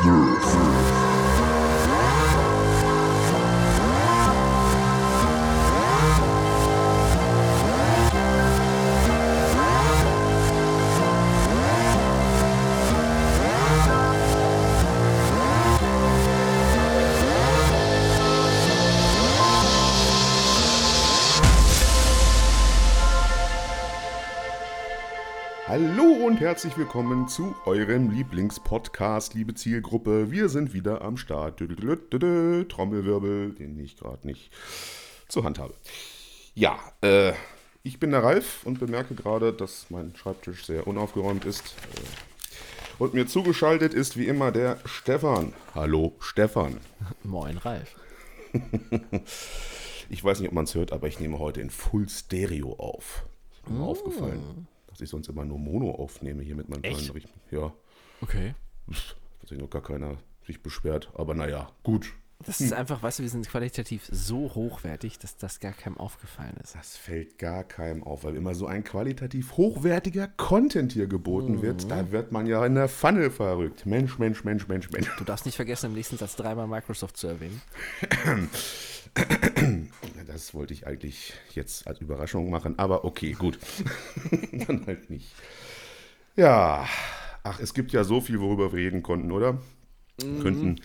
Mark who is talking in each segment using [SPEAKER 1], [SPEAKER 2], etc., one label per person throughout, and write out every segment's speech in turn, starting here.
[SPEAKER 1] Hallo herzlich willkommen zu eurem Lieblingspodcast, liebe Zielgruppe. Wir sind wieder am Start. Trommelwirbel, den ich gerade nicht zur Hand habe. Ja, äh, ich bin der Ralf und bemerke gerade, dass mein Schreibtisch sehr unaufgeräumt ist. Äh, Und mir zugeschaltet ist wie immer der Stefan. Hallo, Stefan.
[SPEAKER 2] Moin, Ralf.
[SPEAKER 1] Ich weiß nicht, ob man es hört, aber ich nehme heute in Full Stereo auf. Ist mir aufgefallen, dass ich sonst immer nur Mono aufnehme hier mit meinem
[SPEAKER 2] Echt?
[SPEAKER 1] kleinen Richt- Ja,
[SPEAKER 2] Okay.
[SPEAKER 1] hat sich noch gar keiner sich beschwert. Aber naja, gut.
[SPEAKER 2] Das ist einfach, weißt du, wir sind qualitativ so hochwertig, dass das gar keinem aufgefallen ist.
[SPEAKER 1] Das fällt gar keinem auf, weil immer so ein qualitativ hochwertiger Content hier geboten wird. Da wird man ja in der Pfanne verrückt. Mensch, Mensch, Mensch, Mensch, Mensch.
[SPEAKER 2] Du darfst nicht vergessen, im nächsten Satz dreimal Microsoft zu erwähnen.
[SPEAKER 1] Das wollte ich eigentlich jetzt als Überraschung machen, aber okay, gut. Dann halt nicht. Ja, ach, es gibt ja so viel, worüber wir reden konnten, oder? Könnten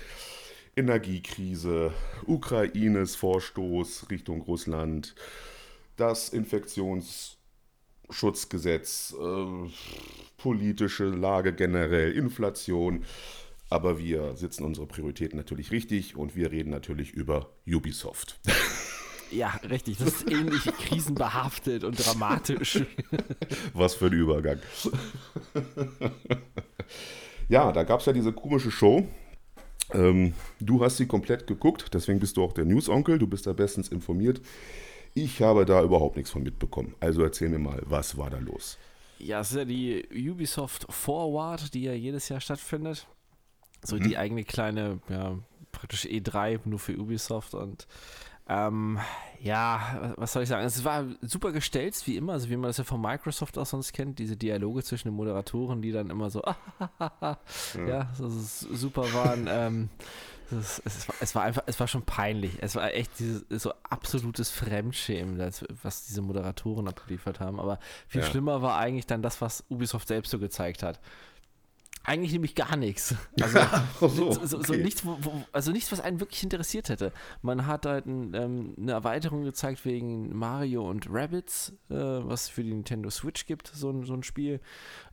[SPEAKER 1] Energiekrise, Ukraines Vorstoß Richtung Russland, das Infektionsschutzgesetz, äh, politische Lage generell, Inflation. Aber wir setzen unsere Prioritäten natürlich richtig und wir reden natürlich über Ubisoft.
[SPEAKER 2] Ja, richtig. Das ist ähnlich krisenbehaftet und dramatisch.
[SPEAKER 1] Was für ein Übergang. ja, da gab es ja diese komische Show. Ähm, du hast sie komplett geguckt, deswegen bist du auch der News-Onkel, du bist da bestens informiert. Ich habe da überhaupt nichts von mitbekommen. Also erzähl mir mal, was war da los?
[SPEAKER 2] Ja, es ist ja die Ubisoft Forward, die ja jedes Jahr stattfindet. So die eigene kleine, ja, praktisch E3 nur für Ubisoft und ähm, ja, was soll ich sagen? Es war super gestellt, wie immer, also wie man das ja von Microsoft auch sonst kennt, diese Dialoge zwischen den Moderatoren, die dann immer so, ja, das ist super waren. ähm, das, es, war, es war einfach, es war schon peinlich. Es war echt dieses so absolutes Fremdschämen, was diese Moderatoren abgeliefert haben. Aber viel
[SPEAKER 1] Ja.
[SPEAKER 2] schlimmer war eigentlich dann das, was Ubisoft selbst so gezeigt hat. Eigentlich nämlich gar nichts. Also,
[SPEAKER 1] so,
[SPEAKER 2] so, so
[SPEAKER 1] okay.
[SPEAKER 2] nichts, wo, wo, also nichts, was einen wirklich interessiert hätte. Man hat halt ein, ähm, eine Erweiterung gezeigt wegen Mario und Rabbids, äh, was für die Nintendo Switch gibt, so ein, so ein Spiel,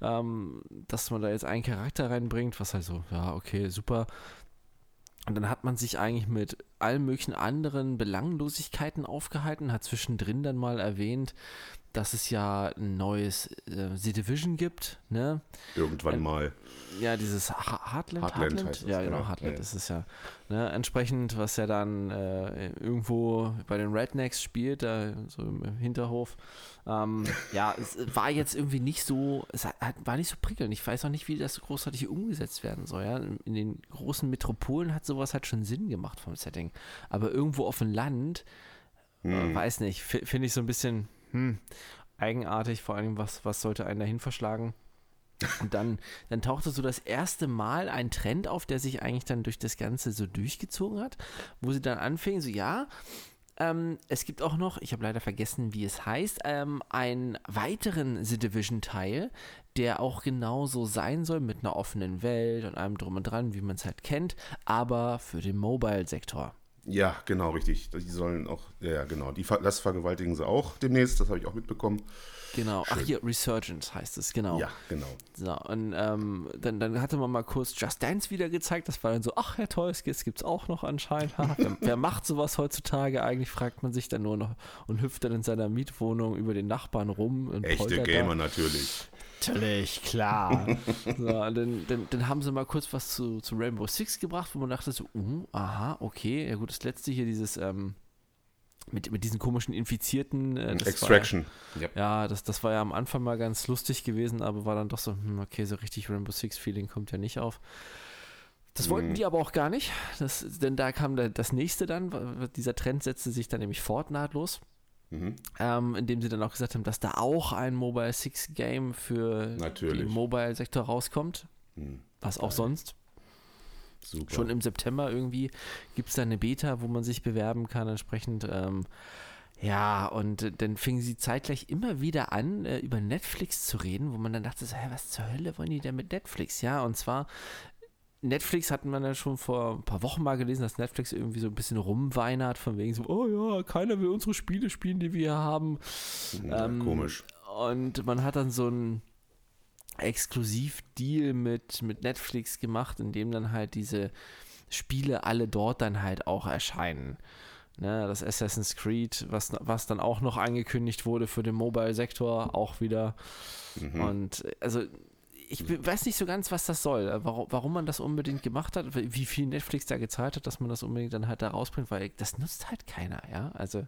[SPEAKER 2] ähm, dass man da jetzt einen Charakter reinbringt, was halt so, ja, okay, super. Und dann hat man sich eigentlich mit allen möglichen anderen Belanglosigkeiten aufgehalten, hat zwischendrin dann mal erwähnt, dass es ja ein neues äh, The Division gibt, ne?
[SPEAKER 1] Irgendwann mal.
[SPEAKER 2] Ja, dieses ha Heartland,
[SPEAKER 1] Heartland heißt es,
[SPEAKER 2] ja, genau,
[SPEAKER 1] ja.
[SPEAKER 2] Heartland
[SPEAKER 1] Ja.
[SPEAKER 2] ist es ja. Ne, entsprechend, was ja dann äh, irgendwo bei den Rednecks spielt, da so im Hinterhof. Ähm, ja, es war jetzt irgendwie nicht so, es war nicht so prickelnd. Ich weiß auch nicht, wie das so großartig umgesetzt werden soll. Ja? In, den großen Metropolen hat sowas halt schon Sinn gemacht vom Setting. Aber irgendwo auf dem Land, äh, weiß nicht, fi- finde ich so ein bisschen hm, eigenartig, vor allem, was, was sollte einen dahin verschlagen? Und dann, dann tauchte so das erste Mal ein Trend auf, der sich eigentlich dann durch das Ganze so durchgezogen hat, wo sie dann anfingen, so ja, ähm, es gibt auch noch, ich habe leider vergessen, wie es heißt, ähm, einen weiteren The Division-Teil, der auch genauso sein soll, mit einer offenen Welt und allem drum und dran, wie man es halt kennt, aber für den Mobile-Sektor.
[SPEAKER 1] Ja, genau, richtig. Die sollen auch, ja, genau. Die, das vergewaltigen sie auch demnächst, das habe ich auch mitbekommen.
[SPEAKER 2] Genau, ach hier, Resurgence heißt es, genau.
[SPEAKER 1] Ja, genau.
[SPEAKER 2] So, und ähm, dann, dann hatte man mal kurz Just Dance wieder gezeigt. Das war dann so, ach ja toll, es gibt es auch noch anscheinend. Wer, wer macht sowas heutzutage eigentlich, fragt man sich dann nur noch und hüpft dann in seiner Mietwohnung über den Nachbarn rum. Und
[SPEAKER 1] Echte
[SPEAKER 2] poltert da.
[SPEAKER 1] Gamer natürlich.
[SPEAKER 2] Natürlich, klar. so, dann, dann, dann haben sie mal kurz was zu, zu Rainbow Six gebracht, wo man dachte so, uh, aha, okay. Ja gut, das letzte hier, dieses, ähm, mit, mit diesen komischen Infizierten. Äh, das
[SPEAKER 1] Extraction. Ja.
[SPEAKER 2] War ja, ja, das, das war ja am Anfang mal ganz lustig gewesen, aber war dann doch so, hm, okay, so richtig Rainbow Six-Feeling kommt ja nicht auf. Das wollten
[SPEAKER 1] Mhm.
[SPEAKER 2] die aber auch gar nicht, das, denn da kam da, das nächste dann, dieser Trend setzte sich dann nämlich fort nahtlos,
[SPEAKER 1] Mhm.
[SPEAKER 2] ähm, indem sie dann auch gesagt haben, dass da auch ein Mobile Six Game für
[SPEAKER 1] Natürlich.
[SPEAKER 2] den Mobile-Sektor rauskommt.
[SPEAKER 1] Hm.
[SPEAKER 2] Was auch sonst.
[SPEAKER 1] Super.
[SPEAKER 2] Schon im September irgendwie gibt es da eine Beta, wo man sich bewerben kann, entsprechend. Ähm, ja, und dann fingen sie zeitgleich immer wieder an, äh, über Netflix zu reden, wo man dann dachte, so, hä, was zur Hölle wollen die denn mit Netflix? Ja, und zwar, Netflix hatten wir ja schon vor ein paar Wochen mal gelesen, dass Netflix irgendwie so ein bisschen rumweinert, von wegen so, oh ja, keiner will unsere Spiele spielen, die wir hier haben.
[SPEAKER 1] Ja,
[SPEAKER 2] ähm,
[SPEAKER 1] komisch.
[SPEAKER 2] Und man hat dann so ein Exklusivdeal mit, mit Netflix gemacht, in dem dann halt diese Spiele alle dort dann halt auch erscheinen. Ne, das Assassin's Creed, was, was dann auch noch angekündigt wurde für den Mobile-Sektor, auch wieder.
[SPEAKER 1] Mhm.
[SPEAKER 2] Und also ich weiß nicht so ganz, was das soll, äh, warum, warum man das unbedingt gemacht hat, wie viel Netflix da gezahlt hat, dass man das unbedingt dann halt da rausbringt, weil das nutzt halt keiner, ja. Also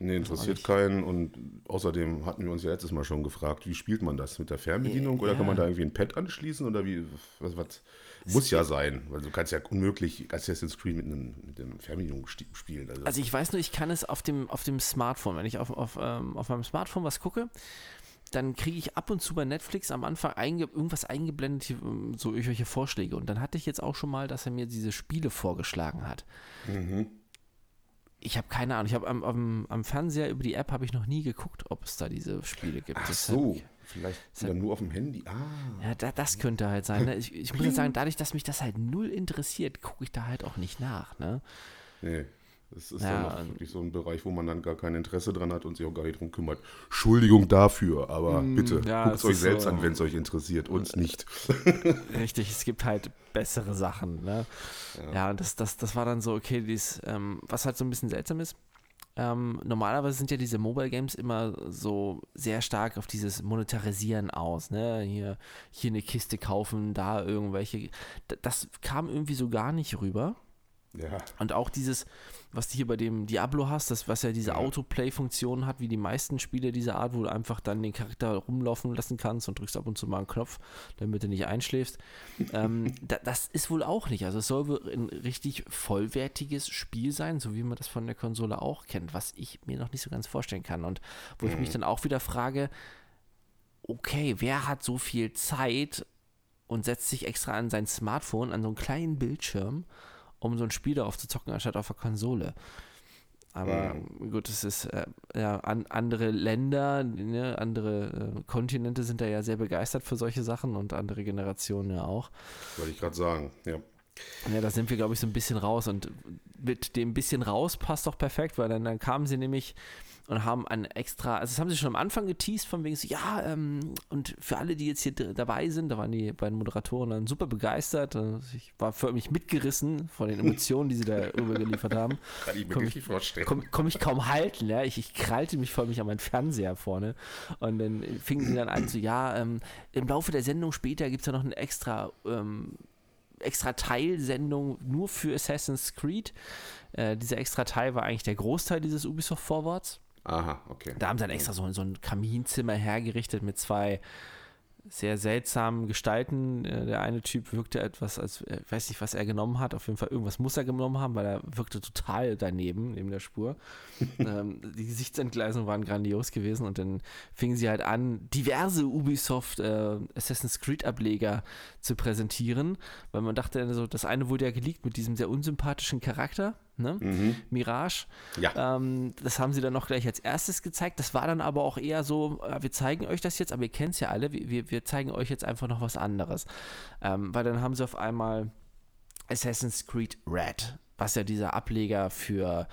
[SPEAKER 1] Nee, interessiert keinen. Und außerdem hatten wir uns ja letztes Mal schon gefragt, wie spielt man das? Mit der Fernbedienung? Oder kann man
[SPEAKER 2] Ja.
[SPEAKER 1] da irgendwie ein Pad anschließen? Oder wie? Was, was? Muss ja sein, weil du kannst ja unmöglich Assassin's Creed mit, einem, mit einer Fernbedienung spielen. Also,
[SPEAKER 2] Also ich weiß nur, ich kann es auf dem, auf dem Smartphone, wenn ich auf, auf, ähm, auf meinem Smartphone was gucke, dann kriege ich ab und zu bei Netflix am Anfang einge irgendwas eingeblendet, ähm, so irgendwelche Vorschläge. Und dann hatte ich jetzt auch schon mal, dass er mir diese Spiele vorgeschlagen hat.
[SPEAKER 1] mhm.
[SPEAKER 2] Ich habe keine Ahnung. Ich habe am, am, am Fernseher über die App habe ich noch nie geguckt, ob es da diese Spiele gibt.
[SPEAKER 1] Ach so, vielleicht dann nur auf dem Handy. Ah,
[SPEAKER 2] Ja, da, das könnte halt sein. Ne? Ich, ich muss jetzt sagen, dadurch, dass mich das halt null interessiert, gucke ich da halt auch nicht nach. Ne?
[SPEAKER 1] nee. Das ist
[SPEAKER 2] Ja,
[SPEAKER 1] dann wirklich so ein Bereich, wo man dann gar kein Interesse dran hat und sich auch gar nicht drum kümmert. Entschuldigung dafür, aber bitte,
[SPEAKER 2] Mm, ja,
[SPEAKER 1] guckt
[SPEAKER 2] es
[SPEAKER 1] es euch selbst
[SPEAKER 2] so-
[SPEAKER 1] an, wenn es euch interessiert, uns nicht.
[SPEAKER 2] Richtig, es gibt halt bessere Sachen. Ne? Ja, und das, das, das war dann so, okay, dies, ähm, was halt so ein bisschen seltsam ist. Ähm, normalerweise sind ja diese Mobile Games immer so sehr stark auf dieses Monetarisieren aus, ne? Hier, hier eine Kiste kaufen, da irgendwelche. Das kam irgendwie so gar nicht rüber.
[SPEAKER 1] Ja,
[SPEAKER 2] Und auch dieses, was du hier bei dem Diablo hast, das, was ja diese
[SPEAKER 1] Ja.
[SPEAKER 2] Autoplay-Funktion hat, wie die meisten Spiele dieser Art, wo du einfach dann den Charakter rumlaufen lassen kannst und drückst ab und zu mal einen Knopf, damit du nicht einschläfst. ähm, da, das ist wohl auch nicht. Also es soll wohl ein richtig vollwertiges Spiel sein, so wie man das von der Konsole auch kennt, was ich mir noch nicht so ganz vorstellen kann. Und wo ich mich dann auch wieder frage, okay, wer hat so viel Zeit und setzt sich extra an sein Smartphone, an so einen kleinen Bildschirm, um so ein Spiel darauf zu zocken, anstatt auf der Konsole. Aber gut, es ist äh, ja an, andere Länder, ne, andere äh, Kontinente sind da ja sehr begeistert für solche Sachen und andere Generationen ja auch.
[SPEAKER 1] wollte ich gerade sagen. Ja.
[SPEAKER 2] Ja, da sind wir, glaube ich, so ein bisschen raus. Und mit dem bisschen raus passt doch perfekt, weil dann, dann kamen sie nämlich und haben ein extra, also das haben sie schon am Anfang geteased, von wegen so, ja, ähm, und für alle, die jetzt hier dabei sind, da waren die beiden Moderatoren dann super begeistert. Also Ich war förmlich mitgerissen von den Emotionen, die sie da übergeliefert haben.
[SPEAKER 1] Kann ich mir
[SPEAKER 2] Komm,
[SPEAKER 1] richtig vorstellen.
[SPEAKER 2] Komme komm ich kaum halten, ja. Ich, ich krallte mich förmlich an meinen Fernseher vorne. Und dann fingen sie dann an zu, ja, ähm, im Laufe der Sendung später gibt es ja noch eine extra, ähm, extra Teilsendung nur für Assassin's Creed. Äh, dieser extra Teil war eigentlich der Großteil dieses Ubisoft Forwards.
[SPEAKER 1] Aha, okay.
[SPEAKER 2] Da haben sie dann extra so, so ein Kaminzimmer hergerichtet mit zwei sehr seltsamen Gestalten. Äh, Der eine Typ wirkte etwas, als äh, ich weiß nicht, was er genommen hat. Auf jeden Fall irgendwas muss er genommen haben, weil er wirkte total daneben, neben der Spur. ähm, die Gesichtsentgleisungen waren grandios gewesen und dann fingen sie halt an, diverse Ubisoft äh, Assassin's Creed Ableger zu präsentieren, weil man dachte, also, das eine wurde ja geleakt mit diesem sehr unsympathischen Charakter, ne?
[SPEAKER 1] Mhm.
[SPEAKER 2] Mirage.
[SPEAKER 1] Ja.
[SPEAKER 2] Ähm, das haben sie dann noch gleich als erstes gezeigt. Das war dann aber auch eher so, äh, wir zeigen euch das jetzt, aber ihr kennt es ja alle, wir, wir, wir zeigen euch jetzt einfach noch was anderes. Ähm, weil dann haben sie auf einmal Assassin's Creed Red, was ja dieser Ableger für,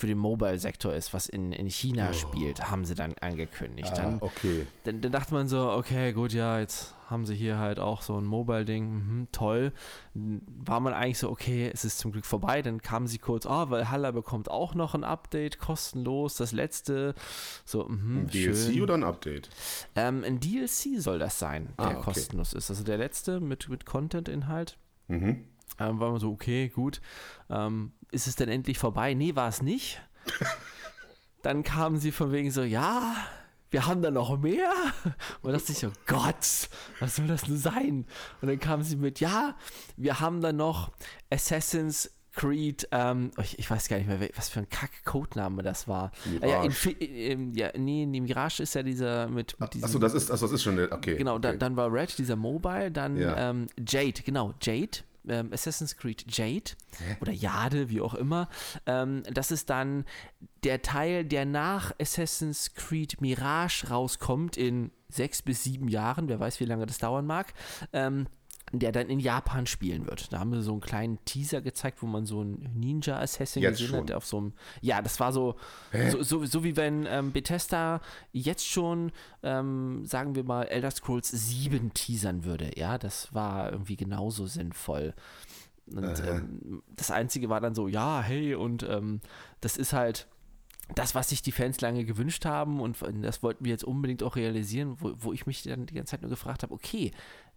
[SPEAKER 2] für den Mobile-Sektor ist, was in, in China spielt, haben sie dann angekündigt.
[SPEAKER 1] Ah,
[SPEAKER 2] Dann,
[SPEAKER 1] okay.
[SPEAKER 2] dann, dann dachte man so, okay, gut, ja, jetzt haben sie hier halt auch so ein Mobile-Ding, mhm, toll. War man eigentlich so, okay, es ist zum Glück vorbei. Dann kamen sie kurz, ah, Valhalla bekommt auch noch ein Update, kostenlos, das letzte. So, mhm,
[SPEAKER 1] Ein DLC
[SPEAKER 2] schön.
[SPEAKER 1] oder ein Update?
[SPEAKER 2] Ähm, ein DLC soll das sein, der
[SPEAKER 1] Ah, okay.
[SPEAKER 2] kostenlos ist. Also der letzte mit, mit Content-Inhalt.
[SPEAKER 1] Mhm.
[SPEAKER 2] Ähm, war man so, okay, gut. Ähm, ist es denn endlich vorbei? Nee, war es nicht. Dann kamen sie von wegen so, ja, wir haben da noch mehr. Und dachte ich so, Gott, was soll das nur sein? Und dann kamen sie mit, ja, wir haben da noch Assassin's Creed, ähm, ich, ich weiß gar nicht mehr, was für ein Kack-Codename das war. Ja,
[SPEAKER 1] Mirage.
[SPEAKER 2] Infi äh, ähm, ja, nee, nee, Mirage ist ja dieser mit, mit diesem.
[SPEAKER 1] Achso, das ist, achso, das ist schon der. Okay.
[SPEAKER 2] Genau,
[SPEAKER 1] okay.
[SPEAKER 2] dann, dann war Red, dieser Mobile, dann
[SPEAKER 1] Ja.
[SPEAKER 2] ähm, Jade, genau, Jade ähm, Assassin's Creed Jade oder Jade, wie auch immer. Ähm, das ist dann der Teil, der nach Assassin's Creed Mirage rauskommt in sechs bis sieben Jahren, wer weiß, wie lange das dauern mag. Ähm, der dann in Japan spielen wird. Da haben wir so einen kleinen Teaser gezeigt, wo man so ein Ninja-Assassin gesehen
[SPEAKER 1] schon.
[SPEAKER 2] hat auf so einem. Ja, das war so, so, so, so wie wenn ähm, Bethesda jetzt schon, ähm, sagen wir mal, Elder Scrolls 7 teasern würde. Ja, das war irgendwie genauso sinnvoll. Und ähm, das Einzige war dann so, ja, hey, und ähm, das ist halt das, was sich die Fans lange gewünscht haben und das wollten wir jetzt unbedingt auch realisieren, wo, wo ich mich dann die ganze Zeit nur gefragt habe, okay,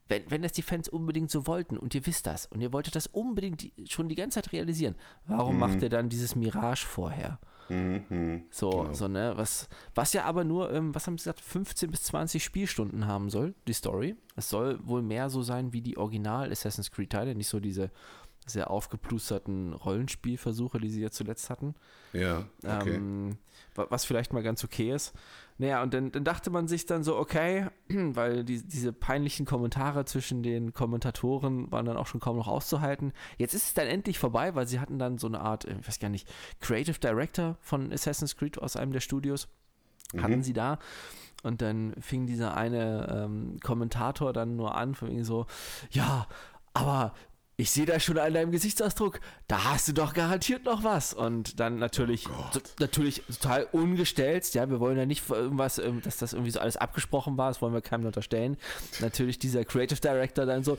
[SPEAKER 2] wenn, wenn das die Fans unbedingt so wollten und ihr wisst das und ihr wolltet das unbedingt die, schon die ganze Zeit realisieren, warum macht ihr dann dieses Mirage vorher?
[SPEAKER 1] Mhm.
[SPEAKER 2] So, so, ne, was, was ja aber nur, ähm, was haben sie gesagt, 15 bis 20 Spielstunden haben soll, die Story. Es soll wohl mehr so sein wie die Original Assassin's Creed Teile, nicht so diese sehr aufgeplusterten Rollenspielversuche, die sie jetzt zuletzt hatten.
[SPEAKER 1] Ja, okay.
[SPEAKER 2] Ähm, wa- was vielleicht mal ganz okay ist. Naja, und dann, dann dachte man sich dann so, okay, weil die, diese peinlichen Kommentare zwischen den Kommentatoren waren dann auch schon kaum noch auszuhalten. Jetzt ist es dann endlich vorbei, weil sie hatten dann so eine Art, ich weiß gar nicht, Creative Director von Assassin's Creed aus einem der Studios, hatten sie da. Und dann fing dieser eine ähm, Kommentator dann nur an, von wegen so, ja, aber ich sehe da schon an deinem Gesichtsausdruck, da hast du doch garantiert noch was. Und dann natürlich, so, natürlich total ungestelzt, ja, wir wollen ja nicht irgendwas, ähm, dass das irgendwie so alles abgesprochen war, das wollen wir keinem unterstellen. Natürlich dieser Creative Director dann so,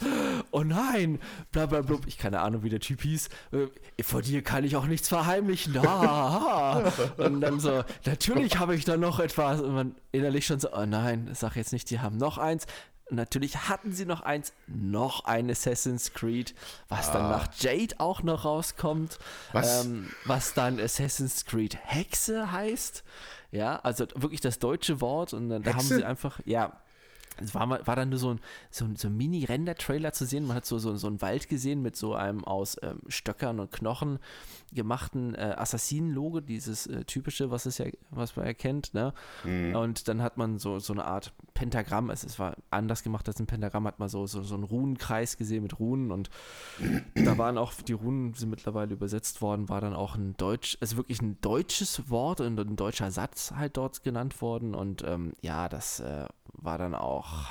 [SPEAKER 2] oh nein, bla bla bla, ich keine Ahnung, wie der Typ hieß, äh, vor dir kann ich auch nichts verheimlichen, ha. Und dann so, natürlich habe ich da noch etwas. Und man innerlich schon so, oh nein, sag jetzt nicht, die haben noch eins. Und natürlich hatten sie noch eins, noch ein Assassin's Creed, was dann nach Jade auch noch rauskommt.
[SPEAKER 1] Was?
[SPEAKER 2] Ähm, was dann Assassin's Creed Hexe heißt. Ja, also wirklich das deutsche Wort. Und dann da haben sie einfach, ja, es war, war dann nur so ein, so ein, so ein Mini-Render-Trailer zu sehen. Man hat so, so, so einen Wald gesehen mit so einem aus ähm, Stöckern und Knochen gemachten äh, Assassinen-Logo, dieses äh, typische, was es ja, was man erkennt, ne? Und dann hat man so, so eine Art Pentagramm, es, es war anders gemacht als ein Pentagramm, hat man so, so, so einen Runenkreis gesehen mit Runen. Und da waren auch, die Runen sind mittlerweile übersetzt worden, war dann auch ein Deutsch, also wirklich ein deutsches Wort und ein deutscher Satz halt dort genannt worden. Und ähm, ja, das äh, war dann auch,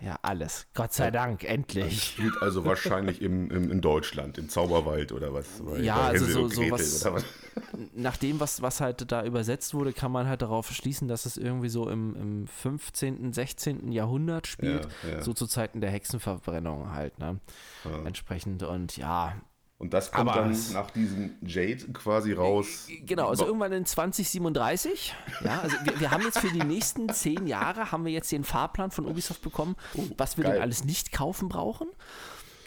[SPEAKER 2] ja, alles. Gott sei Dank, endlich.
[SPEAKER 1] Spielt also wahrscheinlich im, im, in Deutschland, im Zauberwald oder was?
[SPEAKER 2] Ja, also so- so was-
[SPEAKER 1] was?
[SPEAKER 2] Nach dem, was, was halt da übersetzt wurde, kann man halt darauf schließen, dass es irgendwie so im, im 15., 16. Jahrhundert spielt,
[SPEAKER 1] Ja, ja.
[SPEAKER 2] so zu Zeiten der Hexenverbrennung halt, ne? Entsprechend und ja,
[SPEAKER 1] Und das kommt
[SPEAKER 2] Aber
[SPEAKER 1] dann nach diesem Jade quasi raus.
[SPEAKER 2] Genau, also
[SPEAKER 1] Wa-
[SPEAKER 2] irgendwann in 2037. Ja, also wir, wir haben jetzt für die nächsten zehn Jahre haben wir jetzt den Fahrplan von Ubisoft bekommen, was wir
[SPEAKER 1] geil.
[SPEAKER 2] denn alles nicht kaufen brauchen.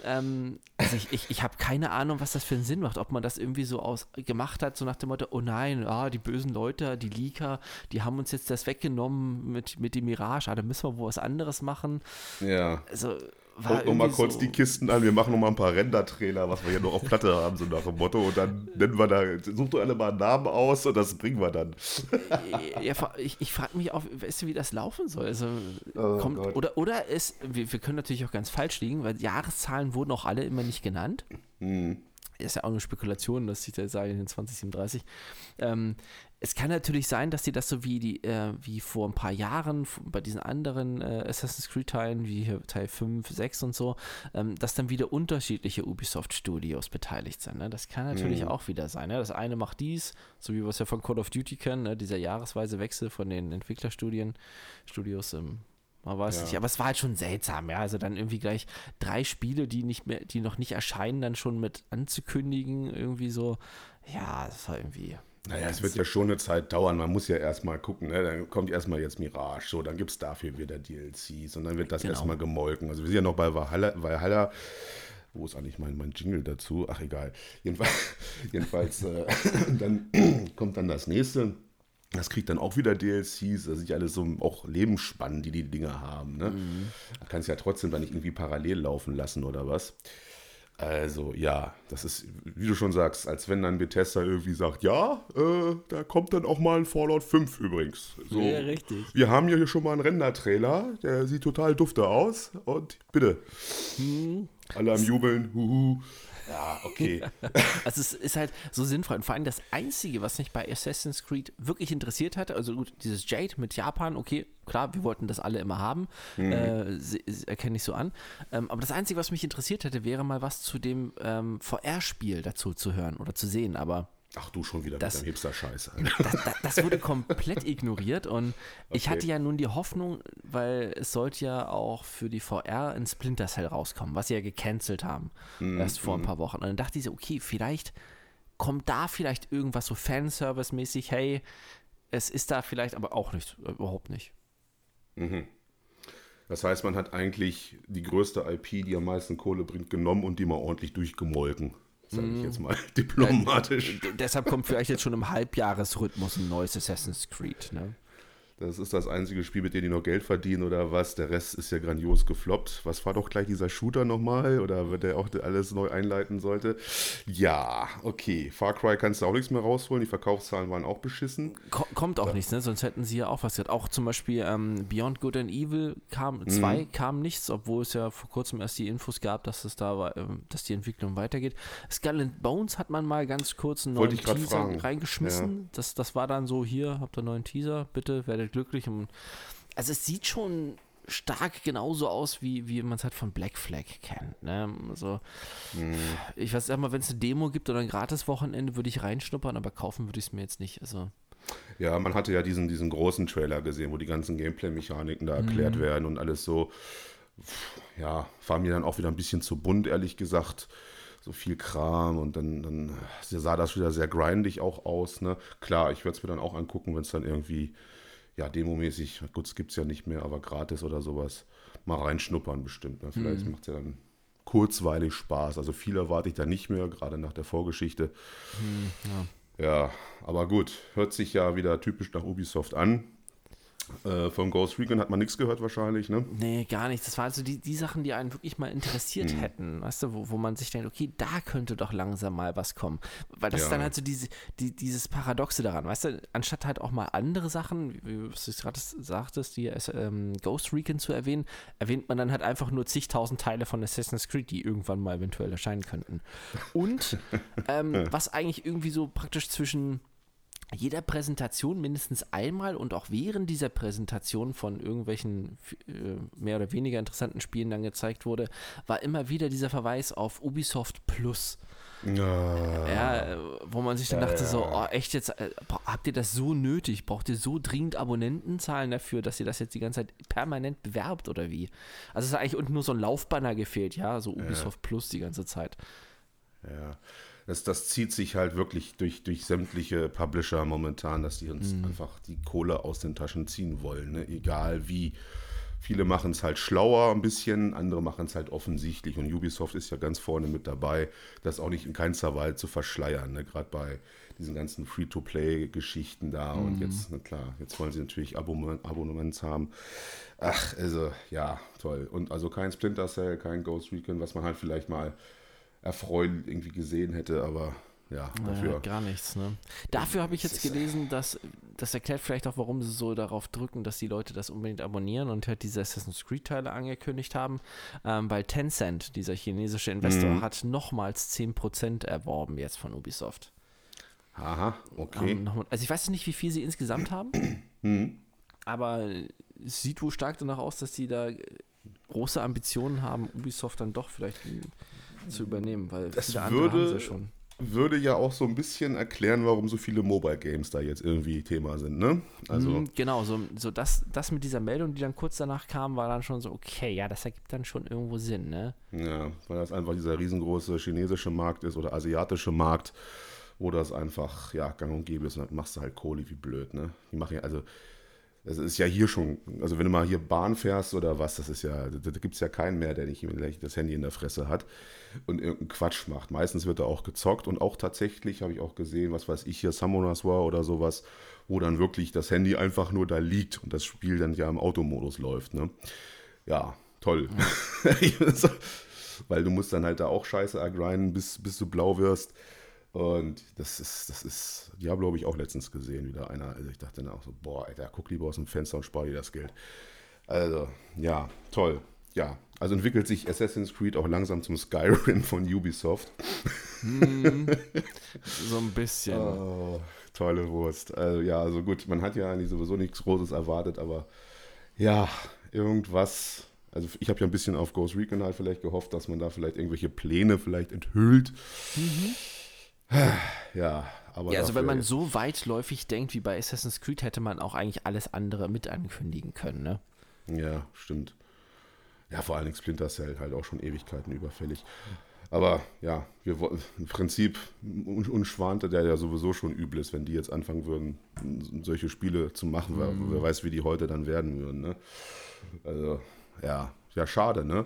[SPEAKER 2] Ähm, also ich, ich, ich habe keine Ahnung, was das für einen Sinn macht, ob man das irgendwie so aus gemacht hat, so nach dem Motto, oh nein, ah, die bösen Leute, die Leaker, die haben uns jetzt das weggenommen mit, mit dem Mirage, ah, da müssen wir wohl was anderes machen.
[SPEAKER 1] Ja.
[SPEAKER 2] Also
[SPEAKER 1] Guck noch mal
[SPEAKER 2] irgendwie
[SPEAKER 1] kurz
[SPEAKER 2] so,
[SPEAKER 1] die Kisten an, wir machen noch mal ein paar Render-Trailer, was wir hier noch auf Platte haben, so nach dem Motto. Und dann nennen wir da, sucht doch alle mal einen Namen aus und das bringen wir dann.
[SPEAKER 2] ja, ich, ich frage mich auch, weißt du, wie das laufen soll? Also,
[SPEAKER 1] Oh
[SPEAKER 2] kommt,
[SPEAKER 1] Gott.
[SPEAKER 2] oder, oder es, wir, wir können natürlich auch ganz falsch liegen, weil Jahreszahlen wurden auch alle immer nicht genannt.
[SPEAKER 1] Hm.
[SPEAKER 2] Ist ja auch eine Spekulation, dass ich da sage in den 2037. Ähm, es kann natürlich sein, dass die das so wie die, äh, wie vor ein paar Jahren bei diesen anderen äh, Assassin's Creed Teilen, wie hier Teil 5, 6 und so, ähm, dass dann wieder unterschiedliche Ubisoft Studios beteiligt sind. Ne? Das kann natürlich auch wieder sein. Ne? Das eine macht dies, so wie wir es ja von Call of Duty kennen, ne? dieser jahresweise Wechsel von den Entwicklerstudien, Studios ähm, man weiß
[SPEAKER 1] Ja.
[SPEAKER 2] nicht, aber es war halt schon seltsam, ja. Also dann irgendwie gleich drei Spiele, die nicht mehr, die noch nicht erscheinen, dann schon mit anzukündigen, irgendwie so. Ja, das war irgendwie.
[SPEAKER 1] Naja, es wird ja schon eine Zeit dauern. Man muss ja erstmal gucken. Ne? Dann kommt erstmal jetzt Mirage, so, dann gibt es dafür wieder DLCs und dann wird das
[SPEAKER 2] Genau.
[SPEAKER 1] erstmal gemolken. Also wir sind ja noch bei Valhalla. Valhalla wo ist eigentlich mein, mein Jingle dazu? Ach, egal. Jedenfalls, jedenfalls äh, dann kommt dann das nächste. Das kriegt dann auch wieder DLCs. Das ist ja alles so auch lebensspannend, die die Dinge haben. Ne?
[SPEAKER 2] Mhm.
[SPEAKER 1] Da kannst du ja trotzdem dann nicht irgendwie parallel laufen lassen oder was. Also ja, das ist, wie du schon sagst, als wenn dann Bethesda irgendwie sagt, ja, äh, da kommt dann auch mal ein Fallout 5 übrigens. So,
[SPEAKER 2] Ja, richtig.
[SPEAKER 1] Wir haben hier schon mal einen Render-Trailer, der sieht total dufte aus und bitte.
[SPEAKER 2] Hm.
[SPEAKER 1] Alle am Jubeln, huhu. Ja, okay.
[SPEAKER 2] Also es ist halt so sinnvoll. Und vor allem das Einzige, was mich bei Assassin's Creed wirklich interessiert hatte, also gut, dieses Jade mit Japan, okay, klar, wir wollten das alle immer haben, äh, se- se- erkenne ich so an. Ähm, aber das Einzige, was mich interessiert hätte, wäre mal was zu dem ähm, VR-Spiel dazu zu hören oder zu sehen. Aber
[SPEAKER 1] Ach du schon wieder
[SPEAKER 2] Das-
[SPEAKER 1] mit deinem Hipster-Scheiß.
[SPEAKER 2] das, das, das wurde komplett ignoriert und ich
[SPEAKER 1] Okay.
[SPEAKER 2] hatte ja nun die Hoffnung, weil es sollte ja auch für die VR ein Splinter Cell rauskommen, was sie ja gecancelt haben,
[SPEAKER 1] Mhm,
[SPEAKER 2] erst vor ein paar Wochen. Und dann dachte ich so, okay, vielleicht kommt da vielleicht irgendwas so Fanservice-mäßig, hey, es ist da vielleicht, aber auch nicht, äh, überhaupt nicht.
[SPEAKER 1] Das heißt, man hat eigentlich die größte IP, die am meisten Kohle bringt, genommen und die mal ordentlich durchgemolken. Sage ich jetzt mal diplomatisch.
[SPEAKER 2] D deshalb kommt vielleicht jetzt schon im Halbjahresrhythmus ein neues Assassin's Creed, ne?
[SPEAKER 1] Das ist das einzige Spiel, mit dem die noch Geld verdienen oder was. Der Rest ist ja grandios gefloppt. Was war doch gleich dieser Shooter nochmal? Oder wird der auch alles neu einleiten sollte? Ja, okay. Far Cry kannst du auch nichts mehr rausholen. Die Verkaufszahlen waren auch beschissen.
[SPEAKER 2] Ko kommt auch nichts, ne? Sonst hätten sie ja auch was. Auch zum Beispiel ähm, Beyond Good and Evil kam, 2 kam nichts, obwohl es ja vor kurzem erst die Infos gab, dass es da war, ähm, dass die Entwicklung weitergeht. Skull and Bones hat man mal ganz kurz einen neuen Teaser
[SPEAKER 1] fragen.
[SPEAKER 2] reingeschmissen. Das, das war dann so, hier, habt ihr einen neuen Teaser, bitte, werdet glücklich. Und, also es sieht schon stark genauso aus, wie, wie man es halt von Black Flag kennt. Ne? Also, ich weiß mal, wenn es eine Demo gibt oder ein Gratis-Wochenende, würde ich reinschnuppern, aber kaufen würde ich es mir jetzt nicht. Also,
[SPEAKER 1] Ja, man hatte ja diesen, diesen großen Trailer gesehen, wo die ganzen Gameplay-Mechaniken da erklärt werden und alles so. Ja, war mir dann auch wieder ein bisschen zu bunt, ehrlich gesagt. So viel Kram und dann, dann sah das wieder sehr grindig auch aus. Ne? Klar, ich würde es mir dann auch angucken, wenn es dann irgendwie, ja, demomäßig, gut, es gibt es ja nicht mehr, aber gratis oder sowas, mal reinschnuppern bestimmt. Ne? Vielleicht macht es ja dann kurzweilig Spaß. Also viel erwarte ich da nicht mehr, gerade nach der Vorgeschichte. Ja, aber gut, hört sich ja wieder typisch nach Ubisoft an. Äh, von Ghost Recon hat man nichts gehört wahrscheinlich, ne?
[SPEAKER 2] Nee, gar nicht. Das waren also die, die Sachen, die einen wirklich mal interessiert
[SPEAKER 1] Mhm.
[SPEAKER 2] hätten, weißt du, wo, wo man sich denkt, okay, da könnte doch langsam mal was kommen. Weil das ist
[SPEAKER 1] Ja.
[SPEAKER 2] dann halt so diese, die, dieses Paradoxe daran, weißt du, anstatt halt auch mal andere Sachen, wie wie was du gerade sagtest, die ähm, Ghost Recon zu erwähnen, erwähnt man dann halt einfach nur zigtausend Teile von Assassin's Creed, die irgendwann mal eventuell erscheinen könnten. Und ähm, was eigentlich irgendwie so praktisch zwischen jeder Präsentation mindestens einmal und auch während dieser Präsentation von irgendwelchen äh, mehr oder weniger interessanten Spielen dann gezeigt wurde, war immer wieder dieser Verweis auf Ubisoft Plus.
[SPEAKER 1] Ja.
[SPEAKER 2] Ja, äh, wo man sich dann dachte so, oh, echt jetzt, äh, habt ihr das so nötig? Braucht ihr so dringend Abonnentenzahlen dafür, dass ihr das jetzt die ganze Zeit permanent bewerbt oder wie? Also es hat eigentlich unten nur so ein Laufbanner gefehlt, ja, so Ubisoft Plus die ganze Zeit.
[SPEAKER 1] ja. Das, das zieht sich halt wirklich durch, durch sämtliche Publisher momentan, dass die uns
[SPEAKER 2] Mhm.
[SPEAKER 1] einfach die Kohle aus den Taschen ziehen wollen, ne? egal wie. Viele machen es halt schlauer ein bisschen, andere machen es halt offensichtlich. Und Ubisoft ist ja ganz vorne mit dabei, das auch nicht in keinster Weise zu verschleiern. Ne? Gerade bei diesen ganzen Free-to-Play-Geschichten da.
[SPEAKER 2] Mhm.
[SPEAKER 1] Und jetzt, na klar, jetzt wollen sie natürlich Abonnement, Abonnements haben. Ach, also, ja, toll. Und also kein Splinter Cell, kein Ghost Recon, was man halt vielleicht mal erfreulich irgendwie gesehen hätte, aber ja, dafür.
[SPEAKER 2] Ja, gar nichts, ne? Dafür habe ich jetzt gelesen, dass das erklärt vielleicht auch, warum sie so darauf drücken, dass die Leute das unbedingt abonnieren und halt diese Assassin's Creed-Teile angekündigt haben, ähm, weil Tencent, dieser chinesische Investor,
[SPEAKER 1] Mhm.
[SPEAKER 2] hat nochmals 10% erworben jetzt von Ubisoft.
[SPEAKER 1] Aha, okay.
[SPEAKER 2] Ähm, also ich weiß nicht, wie viel sie insgesamt haben,
[SPEAKER 1] Hm.
[SPEAKER 2] aber es sieht wohl stark danach aus, dass die da große Ambitionen haben, Ubisoft dann doch vielleicht zu übernehmen, weil
[SPEAKER 1] Das
[SPEAKER 2] viele andere haben
[SPEAKER 1] würde-
[SPEAKER 2] sie schon.
[SPEAKER 1] Würde ja auch so ein bisschen erklären, warum so viele Mobile Games da jetzt irgendwie Thema sind, ne? Also,
[SPEAKER 2] Mm, Genau, so, so das, das mit dieser Meldung, die dann kurz danach kam, war dann schon so, okay, ja, das ergibt dann schon irgendwo Sinn, ne?
[SPEAKER 1] ja, weil das einfach dieser riesengroße chinesische Markt ist oder asiatische Markt, wo das einfach, ja, gang und gäbe ist und dann machst du halt Kohle wie blöd, ne? Die machen ja, also, es ist ja hier schon, also wenn du mal hier Bahn fährst oder was, das ist ja, da, gibt es ja keinen mehr, der nicht das Handy in der Fresse hat und irgendeinen Quatsch macht. Meistens wird da auch gezockt und auch tatsächlich habe ich auch gesehen, was weiß ich hier, Summoners War oder sowas, wo dann wirklich das Handy einfach nur da liegt und das Spiel dann ja im Automodus läuft, ne? Ja, toll. weil du musst dann halt da auch scheiße ergrinden, bis, bis du blau wirst. Und das ist, das ist, Diablo habe ich auch letztens gesehen, wieder einer. Also ich dachte dann auch so, boah, Alter, guck lieber aus dem Fenster und spar dir das Geld. Also, ja, toll. Ja, also entwickelt sich Assassin's Creed auch langsam zum Skyrim von Ubisoft.
[SPEAKER 2] Hm, so ein bisschen.
[SPEAKER 1] Oh, tolle Wurst. Also, ja, also gut, man hat ja eigentlich sowieso nichts Großes erwartet, aber ja, irgendwas. Also ich habe ja ein bisschen auf Ghost Recon halt vielleicht gehofft, dass man da vielleicht irgendwelche Pläne vielleicht enthüllt.
[SPEAKER 2] Mhm.
[SPEAKER 1] Ja, aber.
[SPEAKER 2] Ja, also wenn man so weitläufig denkt wie bei Assassin's Creed, hätte man auch eigentlich alles andere mit ankündigen können, ne?
[SPEAKER 1] Ja, stimmt. Ja, vor allen Dingen Splinter Cell halt auch schon Ewigkeiten überfällig. Aber ja, wir im Prinzip un- uns schwante der ja sowieso schon übel ist, wenn die jetzt anfangen würden, solche Spiele zu machen. Wer, wer weiß, wie die heute dann werden würden. Ne? Also, ja, ja, schade, ne?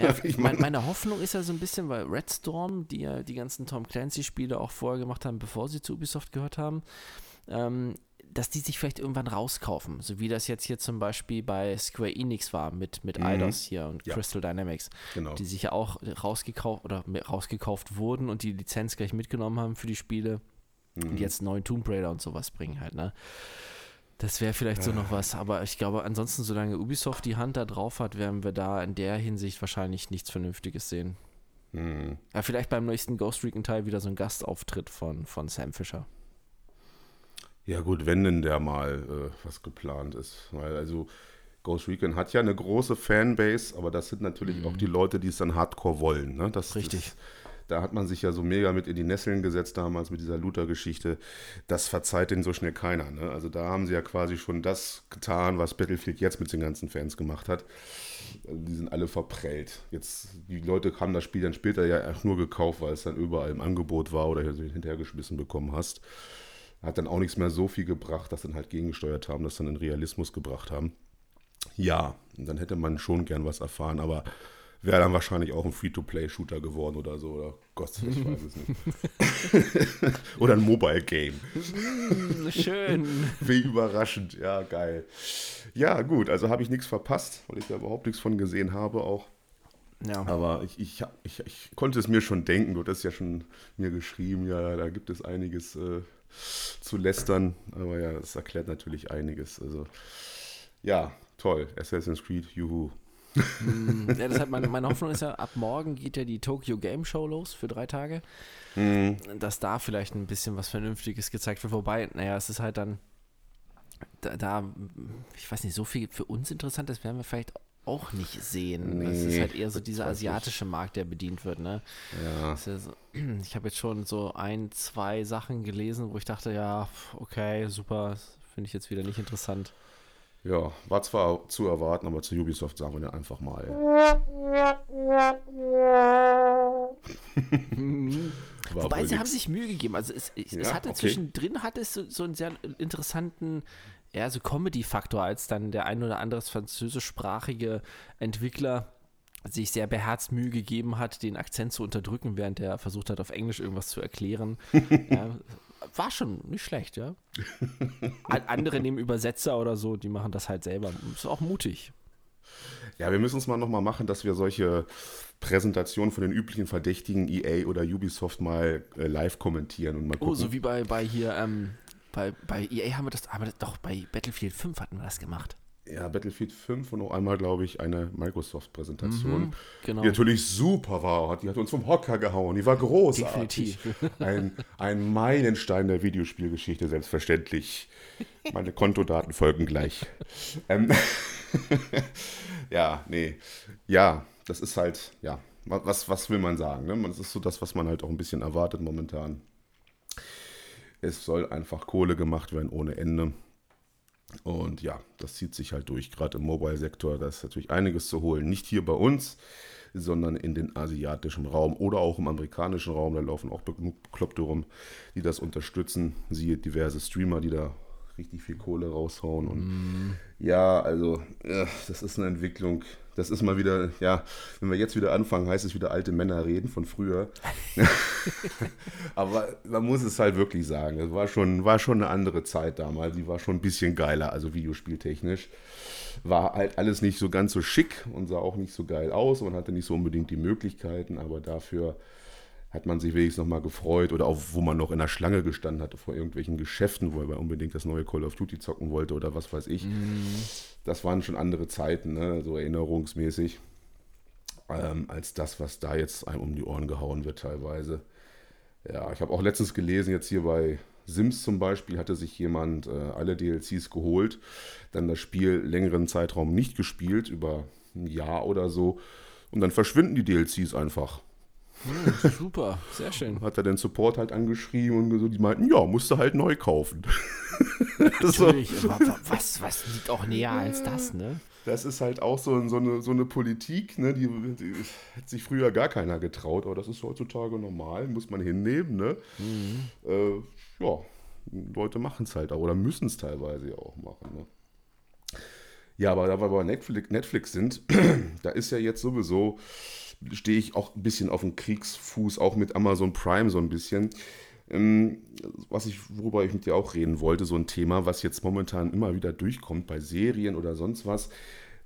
[SPEAKER 2] Ja,
[SPEAKER 1] Ich
[SPEAKER 2] mein- meine Hoffnung ist ja so ein bisschen, weil Red Storm, die ja die ganzen Tom Clancy-Spiele auch vorher gemacht haben, bevor sie zu Ubisoft gehört haben, ähm, dass die sich vielleicht irgendwann rauskaufen. So wie das jetzt hier zum Beispiel bei Square Enix war mit, mit
[SPEAKER 1] Mhm.
[SPEAKER 2] Eidos hier und
[SPEAKER 1] Ja.
[SPEAKER 2] Crystal Dynamics,
[SPEAKER 1] Genau.
[SPEAKER 2] die sich ja auch rausgekauft oder rausgekauft wurden und die Lizenz gleich mitgenommen haben für die Spiele
[SPEAKER 1] Mhm.
[SPEAKER 2] und jetzt neuen Tomb Raider und sowas bringen halt, ne? Das wäre vielleicht so noch was, aber ich glaube, ansonsten, solange Ubisoft die Hand da drauf hat, werden wir da in der Hinsicht wahrscheinlich nichts Vernünftiges sehen.
[SPEAKER 1] Mhm.
[SPEAKER 2] Ja, vielleicht beim nächsten Ghost Recon-Teil wieder so ein Gastauftritt von, von Sam Fisher.
[SPEAKER 1] Ja, gut, wenn denn der mal äh, was geplant ist. Weil also Ghost Recon hat ja eine große Fanbase, aber das sind natürlich auch die Leute, die es dann hardcore wollen. Ne? Das,
[SPEAKER 2] Richtig.
[SPEAKER 1] Das, da hat man sich ja so mega mit in die Nesseln gesetzt damals mit dieser Luther-Geschichte. Das verzeiht denen so schnell keiner. Ne? Also da haben sie ja quasi schon das getan, was Battlefield jetzt mit den ganzen Fans gemacht hat. Also die sind alle verprellt. Jetzt, die Leute haben das Spiel dann später ja auch nur gekauft, weil es dann überall im Angebot war oder hinterhergeschmissen bekommen hast. Hat dann auch nichts mehr so viel gebracht, dass dann halt gegengesteuert haben, das dann in Realismus gebracht haben. Ja, dann hätte man schon gern was erfahren, aber wäre dann wahrscheinlich auch ein Free-to-Play-Shooter geworden oder so. Oder Gott, ich weiß es nicht. oder ein Mobile-Game.
[SPEAKER 2] Schön.
[SPEAKER 1] Wie überraschend, ja, geil. Ja, gut, also habe ich nichts verpasst, weil ich da überhaupt nichts von gesehen habe auch.
[SPEAKER 2] Ja.
[SPEAKER 1] Aber ich, ich, ich, ich konnte es mir schon denken, du hast ja schon mir geschrieben, ja, da gibt es einiges äh, zu lästern. Aber ja, das erklärt natürlich einiges. Also, ja, toll. Assassin's Creed, juhu.
[SPEAKER 2] Mm, ja, deshalb meine, meine Hoffnung ist ja, ab morgen geht ja die Tokyo Game Show los für drei Tage.
[SPEAKER 1] Hm,
[SPEAKER 2] Dass da vielleicht ein bisschen was Vernünftiges gezeigt wird. Wobei, naja, es ist halt dann, da, da ich weiß nicht, so viel für uns interessant, das werden wir vielleicht auch nicht sehen. Es ist
[SPEAKER 1] Nee,
[SPEAKER 2] halt eher so
[SPEAKER 1] das
[SPEAKER 2] dieser asiatische Markt, der bedient wird, ne?
[SPEAKER 1] ja,
[SPEAKER 2] Das ist ja so, ich habe jetzt schon so ein, zwei Sachen gelesen, wo ich dachte, ja, okay, super, das finde ich jetzt wieder nicht interessant.
[SPEAKER 1] ja, war zwar zu erwarten, aber zu Ubisoft sagen wir dann einfach mal.
[SPEAKER 2] Wobei sie haben sich Mühe gegeben. Also es, es, es
[SPEAKER 1] Ja,
[SPEAKER 2] hatte
[SPEAKER 1] okay.
[SPEAKER 2] zwischendrin hatte es so, so einen sehr interessanten, ja, so Comedy-Faktor, als dann der ein oder andere französischsprachige Entwickler sich sehr beherzt Mühe gegeben hat, den Akzent zu unterdrücken, während er versucht hat, auf Englisch irgendwas zu erklären. ja, war schon nicht schlecht, ja. An- Andere nehmen Übersetzer oder so, die machen das halt selber. Ist auch mutig.
[SPEAKER 1] Ja, wir müssen es mal nochmal machen, dass wir solche Präsentationen von den üblichen Verdächtigen EA oder Ubisoft mal äh, live kommentieren und mal
[SPEAKER 2] Oh,
[SPEAKER 1] gucken.
[SPEAKER 2] so wie bei, bei hier, ähm, bei, bei EA haben wir das, haben wir das, doch, bei Battlefield 5 hatten wir das gemacht.
[SPEAKER 1] ja, Battlefield 5 und noch einmal, glaube ich, eine Microsoft-Präsentation,
[SPEAKER 2] Mhm, genau.
[SPEAKER 1] die natürlich super war. Die hat uns vom Hocker gehauen, die war großartig.
[SPEAKER 2] Definitiv.
[SPEAKER 1] Ein, ein Meilenstein der Videospielgeschichte, selbstverständlich. Meine Kontodaten folgen gleich. Ähm, ja, nee. Ja, das ist halt, ja, wa- was, was will man sagen? Ne? Das ist so das, was man halt auch ein bisschen erwartet momentan. Es soll einfach Kohle gemacht werden ohne Ende. Und ja, das zieht sich halt durch. Gerade im Mobile-Sektor, da ist natürlich einiges zu holen. Nicht hier bei uns, sondern in den asiatischen Raum oder auch im amerikanischen Raum. Da laufen auch genug Bekloppte rum, die das unterstützen. Siehe diverse Streamer, die da richtig viel Kohle raushauen. Und mm. ja, also, ja, das ist eine Entwicklung. Das ist mal wieder, ja, wenn wir jetzt wieder anfangen, heißt es wieder alte Männer reden von früher. Aber man muss es halt wirklich sagen. Es war schon, war schon eine andere Zeit damals. Die war schon ein bisschen geiler, also videospieltechnisch. War halt alles nicht so ganz so schick und sah auch nicht so geil aus. Man hatte nicht so unbedingt die Möglichkeiten, aber dafür hat man sich wenigstens nochmal gefreut oder auch, wo man noch in der Schlange gestanden hatte vor irgendwelchen Geschäften, wo er unbedingt das neue Call of Duty zocken wollte oder was weiß ich. Mm. Das waren schon andere Zeiten, ne? so erinnerungsmäßig, ähm, als das, was da jetzt einem um die Ohren gehauen wird teilweise. Ja, ich habe auch letztens gelesen, jetzt hier bei Sims zum Beispiel, hatte sich jemand äh, alle DLCs geholt, dann das Spiel längeren Zeitraum nicht gespielt, über ein Jahr oder so, und dann verschwinden die DLCs einfach.
[SPEAKER 2] Hm, super, sehr schön.
[SPEAKER 1] Hat er den Support halt angeschrieben und so, die meinten, ja, musst du halt neu kaufen.
[SPEAKER 2] Natürlich, so. was, was liegt auch näher als das, ne?
[SPEAKER 1] Das ist halt auch so, so, eine, so eine Politik, ne, die, die hat sich früher gar keiner getraut, aber das ist heutzutage normal, muss man hinnehmen, ne? Mhm. Äh, ja, Leute machen es halt auch oder müssen es teilweise auch machen, ne? Ja, aber da wir bei Netflix, Netflix sind, da ist ja jetzt sowieso stehe ich auch ein bisschen auf dem Kriegsfuß, auch mit Amazon Prime so ein bisschen. Ähm, was ich, worüber ich mit dir auch reden wollte, so ein Thema, was jetzt momentan immer wieder durchkommt bei Serien oder sonst was,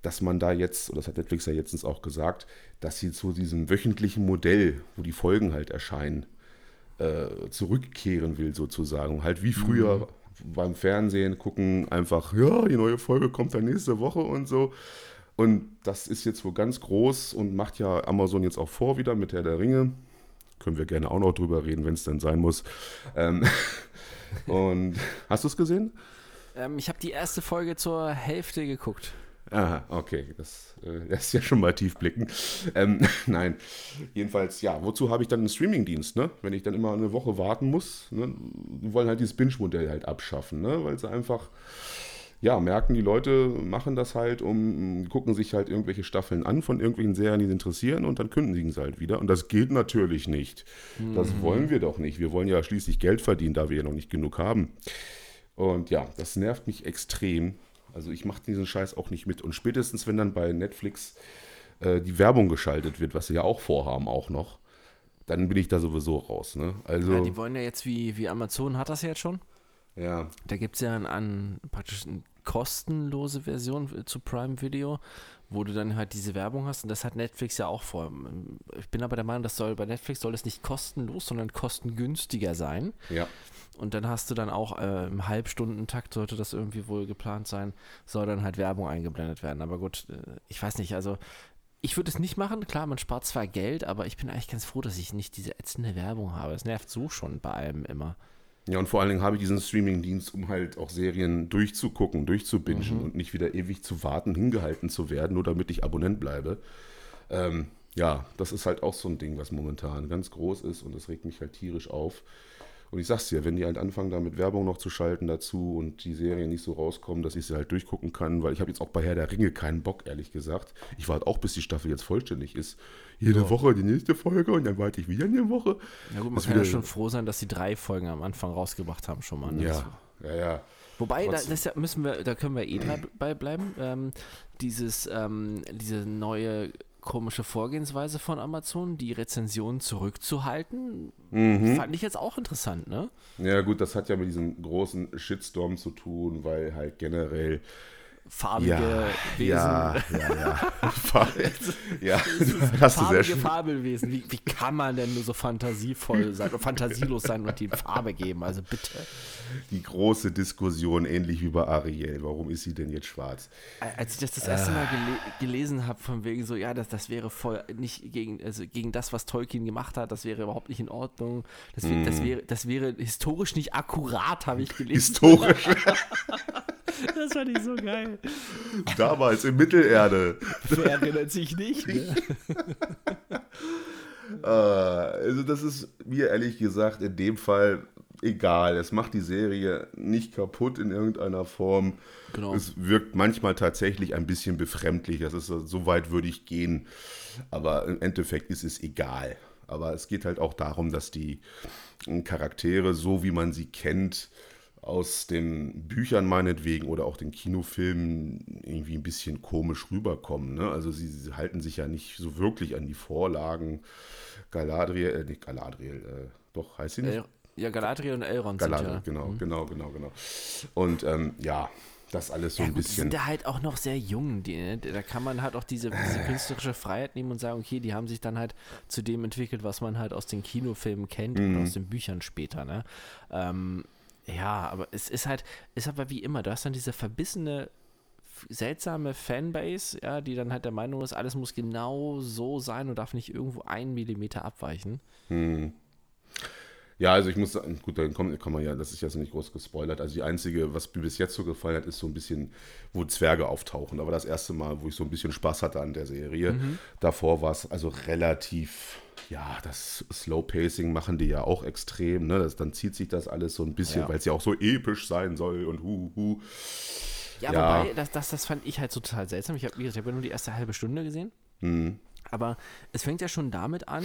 [SPEAKER 1] dass man da jetzt, und das hat Netflix ja jetzt auch gesagt, dass sie zu diesem wöchentlichen Modell, wo die Folgen halt erscheinen, äh, zurückkehren will sozusagen. Halt wie früher mhm. beim Fernsehen gucken, einfach, ja, die neue Folge kommt dann nächste Woche und so. Und das ist jetzt wohl ganz groß und macht ja Amazon jetzt auch vor wieder mit Herr der Ringe. Können wir gerne auch noch drüber reden, wenn es denn sein muss. Ähm, und hast du es gesehen?
[SPEAKER 2] Ähm, ich habe die erste Folge zur Hälfte geguckt.
[SPEAKER 1] Aha, okay, das, äh, das ist ja schon mal tief blicken. Ähm, nein, jedenfalls, ja, wozu habe ich dann einen Streamingdienst, ne? Wenn ich dann immer eine Woche warten muss, ne? Die wollen halt dieses Binge-Modell halt abschaffen, ne? Weil sie einfach ja, merken, die Leute machen das halt, um, gucken sich halt irgendwelche Staffeln an von irgendwelchen Serien, die sie interessieren und dann kündigen sie halt wieder. Und das geht natürlich nicht. Mhm. Das wollen wir doch nicht. Wir wollen ja schließlich Geld verdienen, da wir ja noch nicht genug haben. Und ja, das nervt mich extrem. Also ich mache diesen Scheiß auch nicht mit. Und spätestens, wenn dann bei Netflix äh, die Werbung geschaltet wird, was sie ja auch vorhaben, auch noch, dann bin ich da sowieso raus. Ne? Also,
[SPEAKER 2] ja, die wollen ja jetzt wie, wie Amazon hat das ja jetzt schon.
[SPEAKER 1] Ja.
[SPEAKER 2] Da gibt es ja einen, einen, praktisch eine kostenlose Version zu Prime Video, wo du dann halt diese Werbung hast und das hat Netflix ja auch vor. Ich bin aber der Meinung, das soll bei Netflix soll es nicht kostenlos, sondern kostengünstiger sein.
[SPEAKER 1] Ja.
[SPEAKER 2] Und dann hast du dann auch äh, im Halbstundentakt, sollte das irgendwie wohl geplant sein, soll dann halt Werbung eingeblendet werden. Aber gut, äh, ich weiß nicht, also ich würde es nicht machen. Klar, man spart zwar Geld, aber ich bin eigentlich ganz froh, dass ich nicht diese ätzende Werbung habe. Es nervt so schon bei allem immer.
[SPEAKER 1] Ja, und vor allen Dingen habe ich diesen Streaming-Dienst, um halt auch Serien durchzugucken, durchzubingen mhm. und nicht wieder ewig zu warten, hingehalten zu werden, nur damit ich Abonnent bleibe. Ähm, ja, das ist halt auch so ein Ding, was momentan ganz groß ist und das regt mich halt tierisch auf. Und ich sag's dir, wenn die halt anfangen, da mit Werbung noch zu schalten dazu und die Serien nicht so rauskommen, dass ich sie halt durchgucken kann, weil ich habe jetzt auch bei Herr der Ringe keinen Bock, ehrlich gesagt. Ich warte auch, bis die Staffel jetzt vollständig ist. Jede ja. Woche die nächste Folge und dann warte ich wieder eine Woche.
[SPEAKER 2] Ja gut, man das kann ja schon froh sein, dass sie drei Folgen am Anfang rausgebracht haben schon mal.
[SPEAKER 1] Ne? Ja, ja, ja.
[SPEAKER 2] Wobei, da, das müssen wir, da können wir eh dabei bleiben. Ähm, dieses, ähm, diese neue komische Vorgehensweise von Amazon, die Rezensionen zurückzuhalten, mhm. fand ich jetzt auch interessant, ne?
[SPEAKER 1] Ja, gut, das hat ja mit diesem großen Shitstorm zu tun, weil halt generell
[SPEAKER 2] farbige ja, Wesen. Ja, ja, ja.
[SPEAKER 1] Farb,
[SPEAKER 2] ja, das hast du sehr schön. Fabelwesen. Wie, wie kann man denn nur so fantasievoll sein, fantasielos sein und die Farbe geben? Also bitte.
[SPEAKER 1] Die große Diskussion, ähnlich wie bei Ariel. Warum ist sie denn jetzt schwarz?
[SPEAKER 2] Als ich das das erste Mal gele gelesen habe, von wegen so, ja, das, das wäre voll nicht gegen, also gegen das, was Tolkien gemacht hat, das wäre überhaupt nicht in Ordnung. Das, mm. das, wäre, das wäre historisch nicht akkurat, habe ich gelesen.
[SPEAKER 1] Historisch?
[SPEAKER 2] Das fand ich so geil.
[SPEAKER 1] Damals in Mittelerde.
[SPEAKER 2] Wer erinnert sich nicht? Ne?
[SPEAKER 1] uh, also das ist mir ehrlich gesagt in dem Fall egal. Es macht die Serie nicht kaputt in irgendeiner Form. Genau. Es wirkt manchmal tatsächlich ein bisschen befremdlich. Das ist so weit würde ich gehen. Aber im Endeffekt ist es egal. Aber es geht halt auch darum, dass die Charaktere, so wie man sie kennt, aus den Büchern meinetwegen oder auch den Kinofilmen irgendwie ein bisschen komisch rüberkommen. Ne? Also sie, sie, halten sich ja nicht so wirklich an die Vorlagen. Galadriel, äh, nicht Galadriel, äh, doch, heißt sie nicht?
[SPEAKER 2] El ja, Galadriel und Elrond
[SPEAKER 1] Galadriel, sind ja. genau, mhm. genau, genau, genau. Und ähm, ja, das alles so ja, ein gut, bisschen. Die
[SPEAKER 2] sind da halt auch noch sehr jung. Die, ne? Da kann man halt auch diese, diese, künstlerische Freiheit nehmen und sagen, okay, die haben sich dann halt zu dem entwickelt, was man halt aus den Kinofilmen kennt mhm. und aus den Büchern später. Ne? Ähm, ja, aber es ist halt, ist aber wie immer, du hast dann diese verbissene, seltsame Fanbase, ja, die dann halt der Meinung ist, alles muss genau so sein und darf nicht irgendwo einen Millimeter abweichen.
[SPEAKER 1] Hm. Ja, also ich muss sagen, gut, dann kommt, kann man ja, das ist jetzt nicht groß gespoilert. Also die einzige, was mir bis jetzt so gefallen hat, ist so ein bisschen, wo Zwerge auftauchen. War das erste Mal, wo ich so ein bisschen Spaß hatte an der Serie. Mhm. Davor war es also relativ, ja, das Slow Pacing machen die ja auch extrem. Ne? Das, dann zieht sich das alles so ein bisschen, ja. weil es ja auch so episch sein soll und hu, hu.
[SPEAKER 2] Ja, ja. wobei, das, das, das fand ich halt so total seltsam. Ich habe hab ja nur die erste halbe Stunde gesehen. Mhm. Aber es fängt ja schon damit an,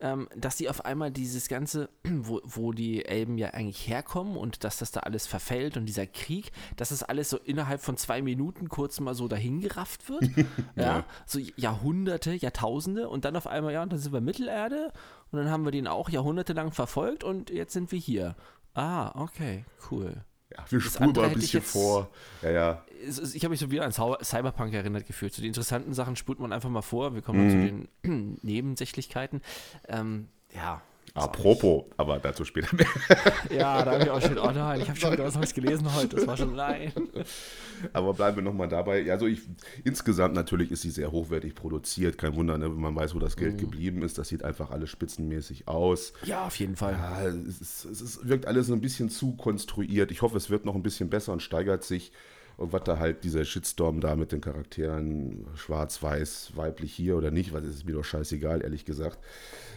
[SPEAKER 2] ähm, dass sie auf einmal dieses Ganze, wo, wo die Elben ja eigentlich herkommen und dass das da alles verfällt und dieser Krieg, dass das alles so innerhalb von zwei Minuten kurz mal so dahingerafft wird. ja. ja. So Jahrhunderte, Jahrtausende und dann auf einmal, ja, und dann sind wir Mittelerde und dann haben wir den auch jahrhundertelang verfolgt und jetzt sind wir hier. Ah, okay, cool.
[SPEAKER 1] Ja, wir spulen mal ein bisschen vor. Ja, ja.
[SPEAKER 2] Ich habe mich so wieder an Cyberpunk erinnert gefühlt. Zu den interessanten Sachen spult man einfach mal vor. Wir kommen mhm. zu den Nebensächlichkeiten. Ähm, ja,
[SPEAKER 1] Apropos, aber dazu später
[SPEAKER 2] mehr. Ja, da habe ich auch schon, oh nein, ich habe schon wieder was Neues gelesen heute, das war schon nein.
[SPEAKER 1] Aber bleiben wir nochmal dabei. Also ich, insgesamt natürlich ist sie sehr hochwertig produziert, kein Wunder, ne, wenn man weiß, wo das Geld mhm. geblieben ist, das sieht einfach alles spitzenmäßig aus.
[SPEAKER 2] Ja, auf jeden Fall.
[SPEAKER 1] Ja, es, ist, es ist, wirkt alles ein bisschen zu konstruiert. Ich hoffe, es wird noch ein bisschen besser und steigert sich. Und was da halt dieser Shitstorm da mit den Charakteren, schwarz-weiß, weiblich hier oder nicht, weil es ist mir doch scheißegal, ehrlich gesagt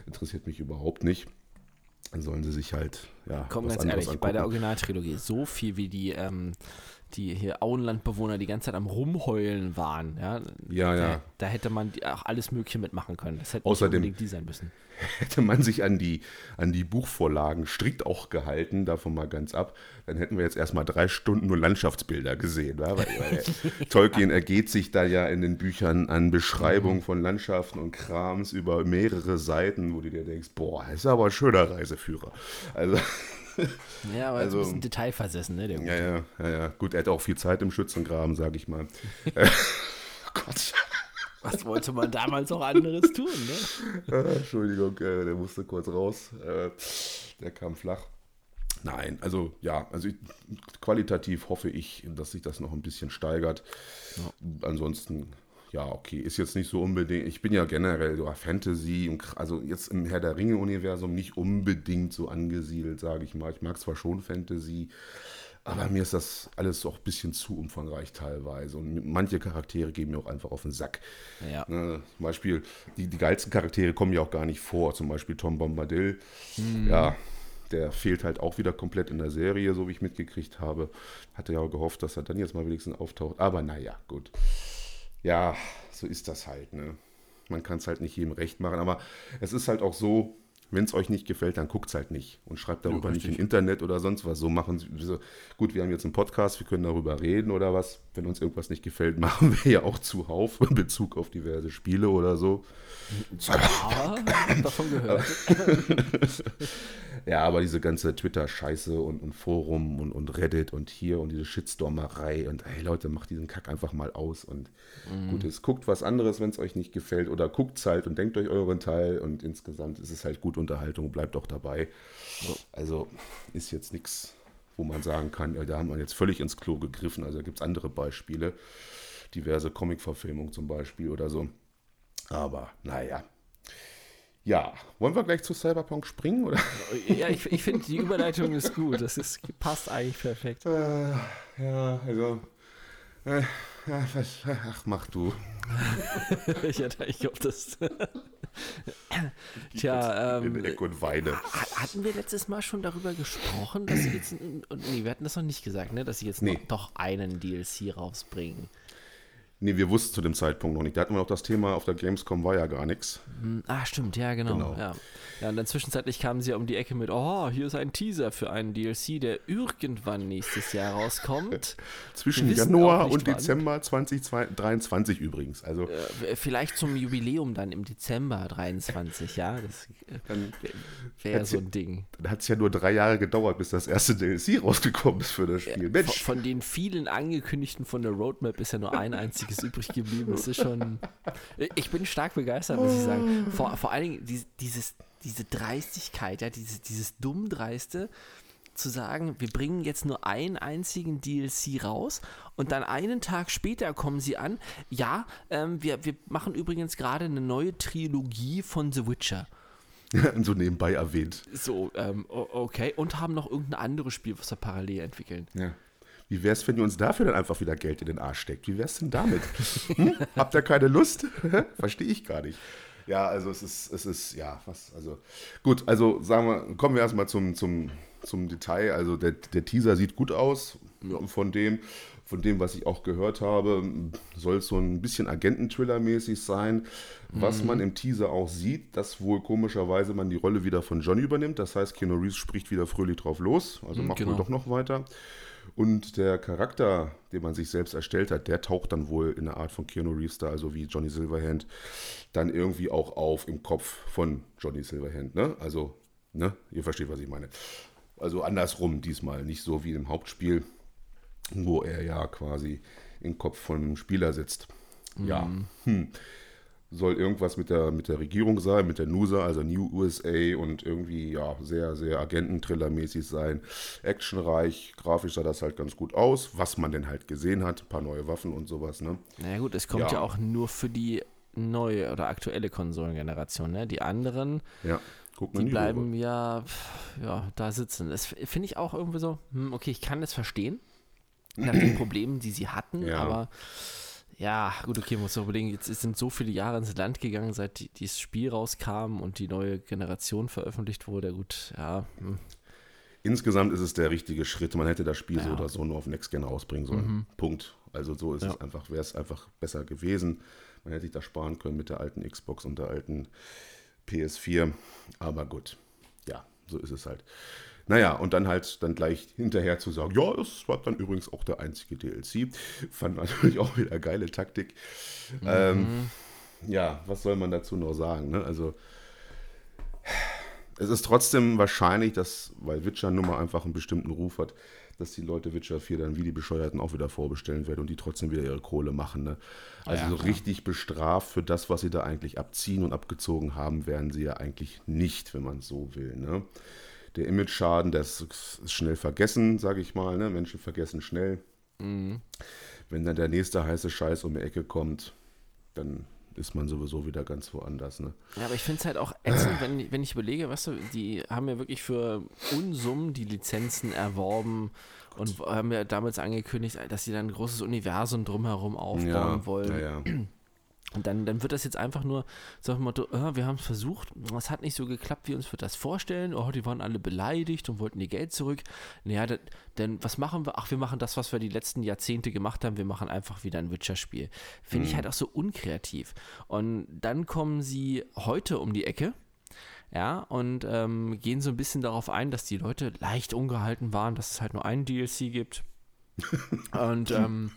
[SPEAKER 1] interessiert mich überhaupt nicht. Dann sollen sie sich halt, ja.
[SPEAKER 2] Komm, ganz ehrlich, angucken. bei der Originaltrilogie, so viel wie die, ähm, die hier Auenlandbewohner die ganze Zeit am Rumheulen waren, ja.
[SPEAKER 1] Ja,
[SPEAKER 2] da,
[SPEAKER 1] ja.
[SPEAKER 2] Da hätte man auch alles Mögliche mitmachen können. Das hätte
[SPEAKER 1] Außerdem,
[SPEAKER 2] unbedingt die sein müssen
[SPEAKER 1] hätte man sich an die, an die Buchvorlagen strikt auch gehalten, davon mal ganz ab, dann hätten wir jetzt erstmal drei Stunden nur Landschaftsbilder gesehen. Weil, weil Tolkien ergeht sich da ja in den Büchern an Beschreibungen von Landschaften und Krams über mehrere Seiten, wo du dir denkst, boah, ist aber ein schöner Reiseführer. Also.
[SPEAKER 2] Ja, aber also, ein bisschen detailversessen, ne?
[SPEAKER 1] ja, ja, ja, ja. Gut, er hat auch viel Zeit im Schützengraben, sag ich mal. oh
[SPEAKER 2] Gott. Was wollte man damals auch anderes tun,
[SPEAKER 1] ne? Ah, Entschuldigung, äh, der musste kurz raus. Äh, der kam flach. Nein, also ja, also ich, qualitativ hoffe ich, dass sich das noch ein bisschen steigert. Ja. Ansonsten, ja, okay, ist jetzt nicht so unbedingt. Ich bin ja generell so Fantasy, also jetzt im Herr der Ringe-Universum nicht unbedingt so angesiedelt, sage ich mal. Ich mag zwar schon Fantasy, aber mir ist das alles auch ein bisschen zu umfangreich teilweise. Und manche Charaktere gehen mir auch einfach auf den Sack. Ja. Ne, zum Beispiel, die, die geilsten Charaktere kommen ja auch gar nicht vor. Zum Beispiel Tom Bombadil. Hm. Ja, der fehlt halt auch wieder komplett in der Serie, so wie ich mitgekriegt habe. Hatte ja auch gehofft, dass er dann jetzt mal wenigstens auftaucht. Aber naja, gut. Ja, so ist das halt. Ne? Man kann es halt nicht jedem recht machen. Aber es ist halt auch so, wenn es euch nicht gefällt, dann guckt es halt nicht und schreibt darüber ja, nicht im Internet oder sonst was. So machen so, gut, wir haben jetzt einen Podcast, wir können darüber reden oder was. Wenn uns irgendwas nicht gefällt, machen wir ja auch zuhauf in Bezug auf diverse Spiele oder so. Ja, davon gehört. ja, aber diese ganze Twitter-Scheiße und, und, Forum und, und Reddit und hier und diese Shitstormerei und hey Leute, macht diesen Kack einfach mal aus und mhm. gut ist. Guckt was anderes, wenn es euch nicht gefällt oder guckt es halt und denkt euch euren Teil und insgesamt ist es halt gut Unterhaltung, bleibt auch dabei. Also ist jetzt nichts, wo man sagen kann, ja, da haben wir jetzt völlig ins Klo gegriffen. Also gibt es andere Beispiele, diverse Comic-Verfilmungen zum Beispiel oder so. Aber naja. Ja, wollen wir gleich zu Cyberpunk springen? Oder?
[SPEAKER 2] Ja, ich, ich finde, die Überleitung ist gut. Das ist, passt eigentlich perfekt.
[SPEAKER 1] Äh, ja, also. Äh, ach, mach du.
[SPEAKER 2] ich hatte eigentlich auf das. Tja, ähm,
[SPEAKER 1] und Weine.
[SPEAKER 2] Hatten wir letztes Mal schon darüber gesprochen, dass sie jetzt. Nee, wir hatten das noch nicht gesagt, ne? Dass sie jetzt nee. noch, doch einen DLC rausbringen.
[SPEAKER 1] Nee, wir wussten zu dem Zeitpunkt noch nicht. Da hatten wir noch das Thema, auf der Gamescom war ja gar nichts.
[SPEAKER 2] Hm, Ah, stimmt, ja, genau.
[SPEAKER 1] Genau.
[SPEAKER 2] Ja. ja, und dann zwischenzeitlich kamen sie ja um die Ecke mit, oh, hier ist ein Teaser für einen DLC, der irgendwann nächstes Jahr rauskommt.
[SPEAKER 1] Zwischen Januar und
[SPEAKER 2] wann.
[SPEAKER 1] Dezember 2023 übrigens. Also
[SPEAKER 2] Äh, vielleicht zum Jubiläum dann im Dezember 23, ja. Das
[SPEAKER 1] dann,
[SPEAKER 2] wäre so ein Ding.
[SPEAKER 1] dann hat es ja nur drei Jahre gedauert, bis das erste DLC rausgekommen ist für das Spiel.
[SPEAKER 2] Von,
[SPEAKER 1] Mensch,
[SPEAKER 2] von den vielen angekündigten von der Roadmap ist ja nur ein einziges übrig geblieben. Das ist schon. Ich bin stark begeistert, muss ich sagen. Vor, vor allen Dingen dies- dieses, diese Dreistigkeit, ja, dieses, dieses Dummdreiste, zu sagen, wir bringen jetzt nur einen einzigen DLC raus und dann einen Tag später kommen sie an. Ja, ähm, wir, wir machen übrigens gerade eine neue Trilogie von The Witcher.
[SPEAKER 1] so nebenbei erwähnt.
[SPEAKER 2] So, ähm, okay. Und haben noch irgendein anderes Spiel, was wir parallel entwickeln.
[SPEAKER 1] Ja. Wie wär's, wenn ihr uns dafür dann einfach wieder Geld in den Arsch steckt? Wie wär's denn damit? Hm? Habt ihr keine Lust? Verstehe ich gar nicht. Ja, also es ist, es ist, ja, was, also gut, also sagen wir, kommen wir erstmal zum, zum, zum Detail. Also der, der Teaser sieht gut aus. Von dem, von dem, was ich auch gehört habe, soll es so ein bisschen Agenten-Thriller-mäßig sein. Was man im Teaser auch sieht, dass wohl komischerweise man die Rolle wieder von Johnny übernimmt. Das heißt, Keanu Reeves spricht wieder fröhlich drauf los. Also macht wohl
[SPEAKER 2] genau.
[SPEAKER 1] doch noch weiter. Und der Charakter, den man sich selbst erstellt hat, der taucht dann wohl in der Art von Keanu Reeves da, also wie Johnny Silverhand, dann irgendwie auch auf im Kopf von Johnny Silverhand. Ne? Also, ne? Ihr versteht, was ich meine. Also andersrum diesmal, nicht so wie im Hauptspiel, wo er ja quasi im Kopf von einem Spieler sitzt. Ja. Hm. Soll irgendwas mit der, mit der Regierung sein, mit der NUSA, also New USA und irgendwie ja sehr, sehr Agenten-Thriller-mäßig sein. Actionreich, grafisch sah das halt ganz gut aus, was man denn halt gesehen hat, ein paar neue Waffen und sowas, ne?
[SPEAKER 2] Naja gut, es kommt ja,
[SPEAKER 1] Ja.
[SPEAKER 2] auch nur für die neue oder aktuelle Konsolengeneration. Ne? Die anderen,
[SPEAKER 1] Ja,
[SPEAKER 2] die bleiben ja, ja da sitzen. Das finde ich auch irgendwie so, hm, okay, ich kann das verstehen, nach den Problemen, die sie hatten,
[SPEAKER 1] Ja.
[SPEAKER 2] aber ja, gut, okay, muss man überlegen, jetzt sind so viele Jahre ins Land gegangen, seit die, dieses Spiel rauskam und die neue Generation veröffentlicht wurde. Gut, ja, hm,
[SPEAKER 1] Insgesamt ist es der richtige Schritt. Man hätte das Spiel so
[SPEAKER 2] Ja.
[SPEAKER 1] oder so nur auf Next Gen rausbringen sollen. Punkt. Also so ist
[SPEAKER 2] Ja.
[SPEAKER 1] es einfach, wäre es einfach besser gewesen. Man hätte sich das sparen können mit der alten Xbox und der alten PS4. Aber gut, ja, so ist es halt. Naja, und dann halt dann gleich hinterher zu sagen, ja, das war dann übrigens auch der einzige DLC. Fand natürlich auch wieder geile Taktik. Ähm, ja, was soll man dazu noch sagen? Ne? Also es ist trotzdem wahrscheinlich, dass, weil Witcher nun mal einfach einen bestimmten Ruf hat, dass die Leute Witcher 4 dann wie die Bescheuerten auch wieder vorbestellen werden und die trotzdem wieder ihre Kohle machen. Ne? Also
[SPEAKER 2] Ja,
[SPEAKER 1] so richtig bestraft für das, was sie da eigentlich abziehen und abgezogen haben, werden sie ja eigentlich nicht, wenn man es so will. Ne? Der Image-Schaden, das ist schnell vergessen, sage ich mal. Ne? Menschen vergessen schnell.
[SPEAKER 2] Mhm.
[SPEAKER 1] Wenn dann der nächste heiße Scheiß um die Ecke kommt, dann ist man sowieso wieder ganz woanders. Ne?
[SPEAKER 2] Ja, aber ich finde es halt auch ätzend, wenn, wenn ich überlege, weißt du, die haben ja wirklich für Unsummen die Lizenzen erworben und haben ja damals angekündigt, dass sie dann ein großes Universum drumherum aufbauen wollen.
[SPEAKER 1] Ja, ja.
[SPEAKER 2] Und dann, dann wird das jetzt einfach nur so dem Motto, äh, wir haben es versucht, es hat nicht so geklappt, wie uns wir das vorstellen. Oh, die waren alle beleidigt und wollten ihr Geld zurück. Naja, da- denn was machen wir? Ach, wir machen das, was wir die letzten Jahrzehnte gemacht haben. Wir machen einfach wieder ein Witcher-Spiel. Finde ich halt auch so unkreativ. Und dann kommen sie heute um die Ecke. Ja, und ähm, gehen so ein bisschen darauf ein, dass die Leute leicht ungehalten waren, dass es halt nur einen DLC gibt. und ähm,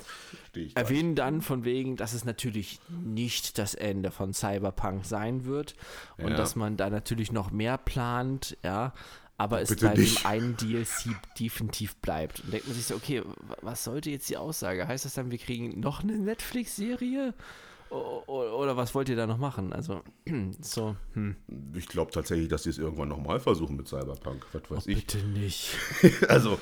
[SPEAKER 2] erwähnen dann von wegen, dass es natürlich nicht das Ende von Cyberpunk sein wird und
[SPEAKER 1] Ja.
[SPEAKER 2] dass man da natürlich noch mehr plant, ja, aber es
[SPEAKER 1] Bitte
[SPEAKER 2] bei dem einen DLC definitiv bleibt. Und denkt man sich so, okay, wa- was sollte jetzt die Aussage? Heißt das dann, wir kriegen noch eine Netflix-Serie? Oder was wollt ihr da noch machen? Also, so, hm.
[SPEAKER 1] Ich glaube tatsächlich, dass sie es irgendwann nochmal versuchen mit Cyberpunk. Was weiß ich.
[SPEAKER 2] bitte nicht.
[SPEAKER 1] Also,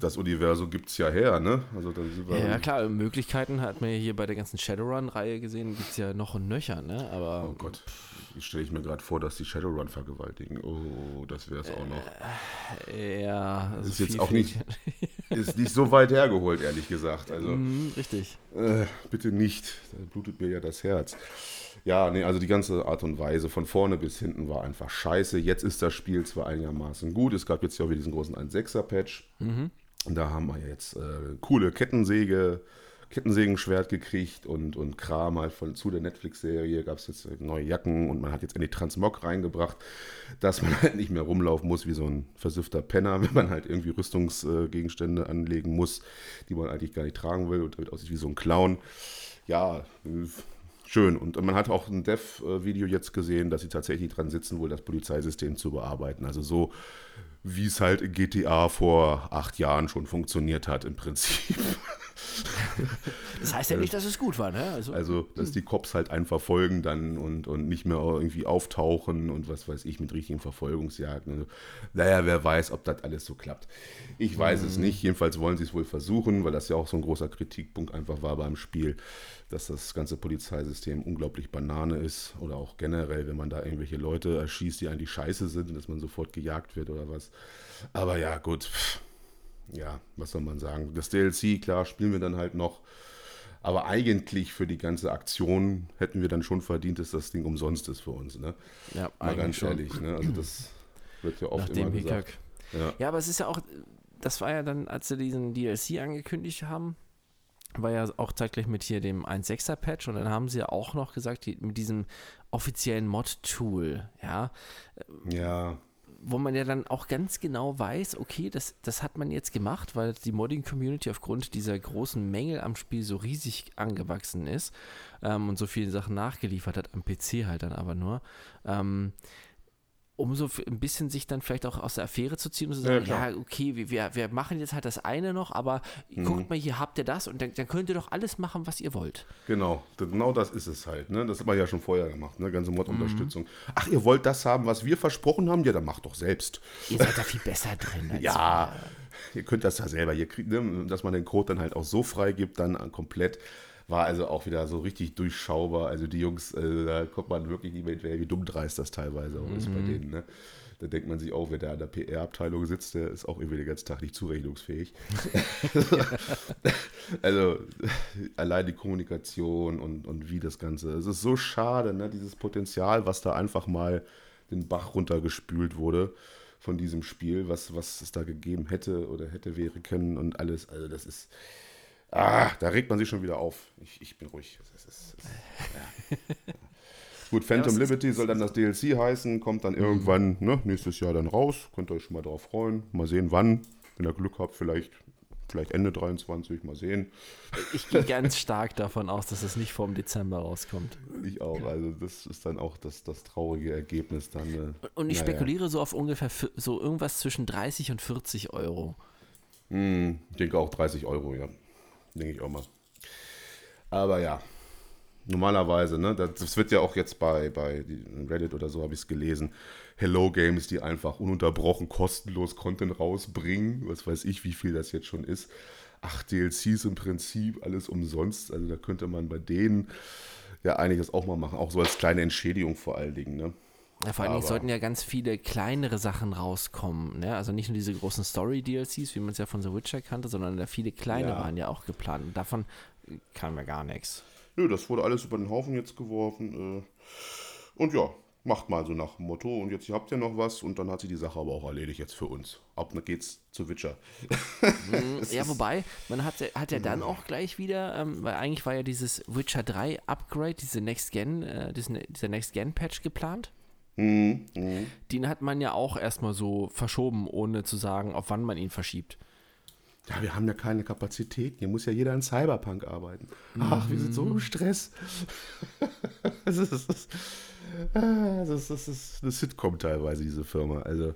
[SPEAKER 1] das Universum gibt es ja her, ne? Also,
[SPEAKER 2] Ja, ja, klar, Möglichkeiten hat man ja hier bei der ganzen Shadowrun-Reihe gesehen, gibt es ja noch und nöcher, ne? Aber
[SPEAKER 1] Oh Gott. Ich stelle ich mir gerade vor, dass die Shadowrun vergewaltigen. Oh, das wäre es auch noch.
[SPEAKER 2] ja, also
[SPEAKER 1] Ist jetzt auch nicht- Ist nicht so weit hergeholt, ehrlich gesagt. Also,
[SPEAKER 2] Mhm, richtig.
[SPEAKER 1] äh, bitte nicht. Da blutet mir ja das Herz. Ja, nee, also die ganze Art und Weise von vorne bis hinten war einfach scheiße. Jetzt ist das Spiel zwar einigermaßen gut. Es gab jetzt ja auch wieder diesen großen 1.6er-Patch.
[SPEAKER 2] Mhm.
[SPEAKER 1] Und da haben wir jetzt äh, coole Kettensäge, Kettensägenschwert gekriegt und, und Kram halt von, zu der Netflix-Serie. Gab es jetzt neue Jacken und man hat jetzt in die Transmog reingebracht, dass man halt nicht mehr rumlaufen muss wie so ein versiffter Penner, wenn man halt irgendwie Rüstungsgegenstände anlegen muss, die man eigentlich gar nicht tragen will und damit aussieht wie so ein Clown. Ja, schön. Und man hat auch ein Dev-Video jetzt gesehen, dass sie tatsächlich dran sitzen, wohl das Polizeisystem zu bearbeiten. Also so, wie es halt in GTA vor acht Jahren schon funktioniert hat, im Prinzip.
[SPEAKER 2] Das heißt ja nicht, dass es gut war, ne?
[SPEAKER 1] Also, also dass die Cops halt einen verfolgen dann und, und nicht mehr irgendwie auftauchen und was weiß ich mit richtigen Verfolgungsjagden. Also, naja, wer weiß, ob das alles so klappt. Ich weiß mhm. es nicht. Jedenfalls wollen sie es wohl versuchen, weil das ja auch so ein großer Kritikpunkt einfach war beim Spiel, dass das ganze Polizeisystem unglaublich Banane ist oder auch generell, wenn man da irgendwelche Leute erschießt, die eigentlich scheiße sind und dass man sofort gejagt wird oder was. Aber ja, gut. Pff ja, was soll man sagen? Das DLC, klar, spielen wir dann halt noch. Aber eigentlich für die ganze Aktion hätten wir dann schon verdient, dass das Ding umsonst ist für uns. Ne?
[SPEAKER 2] Ja, Mal ganz schon. ehrlich.
[SPEAKER 1] Ne? Also das wird ja oft Nach immer gesagt.
[SPEAKER 2] Ja. ja, aber es ist ja auch, das war ja dann, als sie diesen DLC angekündigt haben, war ja auch zeitgleich mit hier dem 1.6er Patch und dann haben sie ja auch noch gesagt, die, mit diesem offiziellen Mod-Tool, ja.
[SPEAKER 1] Ja
[SPEAKER 2] wo man ja dann auch ganz genau weiß, okay, das, das hat man jetzt gemacht, weil die Modding-Community aufgrund dieser großen Mängel am Spiel so riesig angewachsen ist ähm, und so viele Sachen nachgeliefert hat, am PC halt dann aber nur. Ähm, um so ein bisschen sich dann vielleicht auch aus der Affäre zu ziehen und zu sagen, ja, ja okay, wir, wir machen jetzt halt das eine noch, aber mhm. guckt mal, hier habt ihr das und dann, dann, könnt ihr doch alles machen, was ihr wollt.
[SPEAKER 1] Genau, genau das ist es halt. Ne? Das hat man ja schon vorher gemacht, ne? ganze Mod-Unterstützung. Mhm. Ach, ihr wollt das haben, was wir versprochen haben? Ja, dann macht doch selbst.
[SPEAKER 2] Ihr seid da viel besser drin.
[SPEAKER 1] ja, ihr könnt das ja selber. Ihr kriegt, ne? dass man den Code dann halt auch so freigibt, dann komplett war also auch wieder so richtig durchschaubar. Also die Jungs, also da kommt man wirklich nicht mehr hinterher, wie dumm dreist das teilweise auch mhm. ist bei mhm. denen. Ne? Da denkt man sich auch, wer da in der PR-Abteilung sitzt, der ist auch irgendwie den ganzen Tag nicht zurechnungsfähig. also allein die Kommunikation und, und wie das Ganze. Es ist so schade, ne? dieses Potenzial, was da einfach mal den Bach runtergespült wurde von diesem Spiel, was, was es da gegeben hätte oder hätte wäre können und alles. Also das ist Ah, da regt man sich schon wieder auf. Ich, ich bin ruhig. Es ist, es ist, ja. Gut, Phantom ja, Liberty soll dann das DLC heißen, kommt dann irgendwann ne, nächstes Jahr dann raus. Könnt ihr euch schon mal drauf freuen. Mal sehen, wann. Wenn ihr Glück habt, vielleicht, vielleicht Ende 23, mal sehen.
[SPEAKER 2] Ich gehe ganz stark davon aus, dass es nicht vor dem Dezember rauskommt.
[SPEAKER 1] Ich auch. Also, das ist dann auch das, das traurige Ergebnis dann. Äh,
[SPEAKER 2] und ich naja. spekuliere so auf ungefähr so irgendwas zwischen 30 und 40 Euro.
[SPEAKER 1] Hm, ich denke auch 30 Euro, ja denke ich auch mal. Aber ja, normalerweise, ne, das wird ja auch jetzt bei, bei Reddit oder so, habe ich es gelesen, Hello Games, die einfach ununterbrochen kostenlos Content rausbringen, was weiß ich, wie viel das jetzt schon ist. Ach, DLCs im Prinzip, alles umsonst, also da könnte man bei denen ja einiges auch mal machen, auch so als kleine Entschädigung vor allen Dingen, ne.
[SPEAKER 2] Ja, vor allen Dingen sollten ja ganz viele kleinere Sachen rauskommen. Ne? Also nicht nur diese großen Story-DLCs, wie man es ja von The Witcher kannte, sondern da viele kleine ja. waren ja auch geplant. Und davon kam ja gar nichts.
[SPEAKER 1] Nö, das wurde alles über den Haufen jetzt geworfen. Äh. Und ja, macht mal so nach dem Motto. Und jetzt habt ihr noch was und dann hat sie die Sache aber auch erledigt jetzt für uns. Ab geht's zu Witcher.
[SPEAKER 2] Mhm, ja, wobei, man hat, hat ja dann auch gleich wieder, ähm, weil eigentlich war ja dieses Witcher 3 Upgrade, diese Next Gen, äh, dieser Next Gen Patch geplant. Mhm, mh. Den hat man ja auch erstmal so verschoben, ohne zu sagen, auf wann man ihn verschiebt.
[SPEAKER 1] Ja, wir haben ja keine Kapazität. Hier muss ja jeder in Cyberpunk arbeiten. Ach, wir sind so im Stress. das, ist, das, ist, das, ist, das ist eine Sitcom teilweise, diese Firma. Also,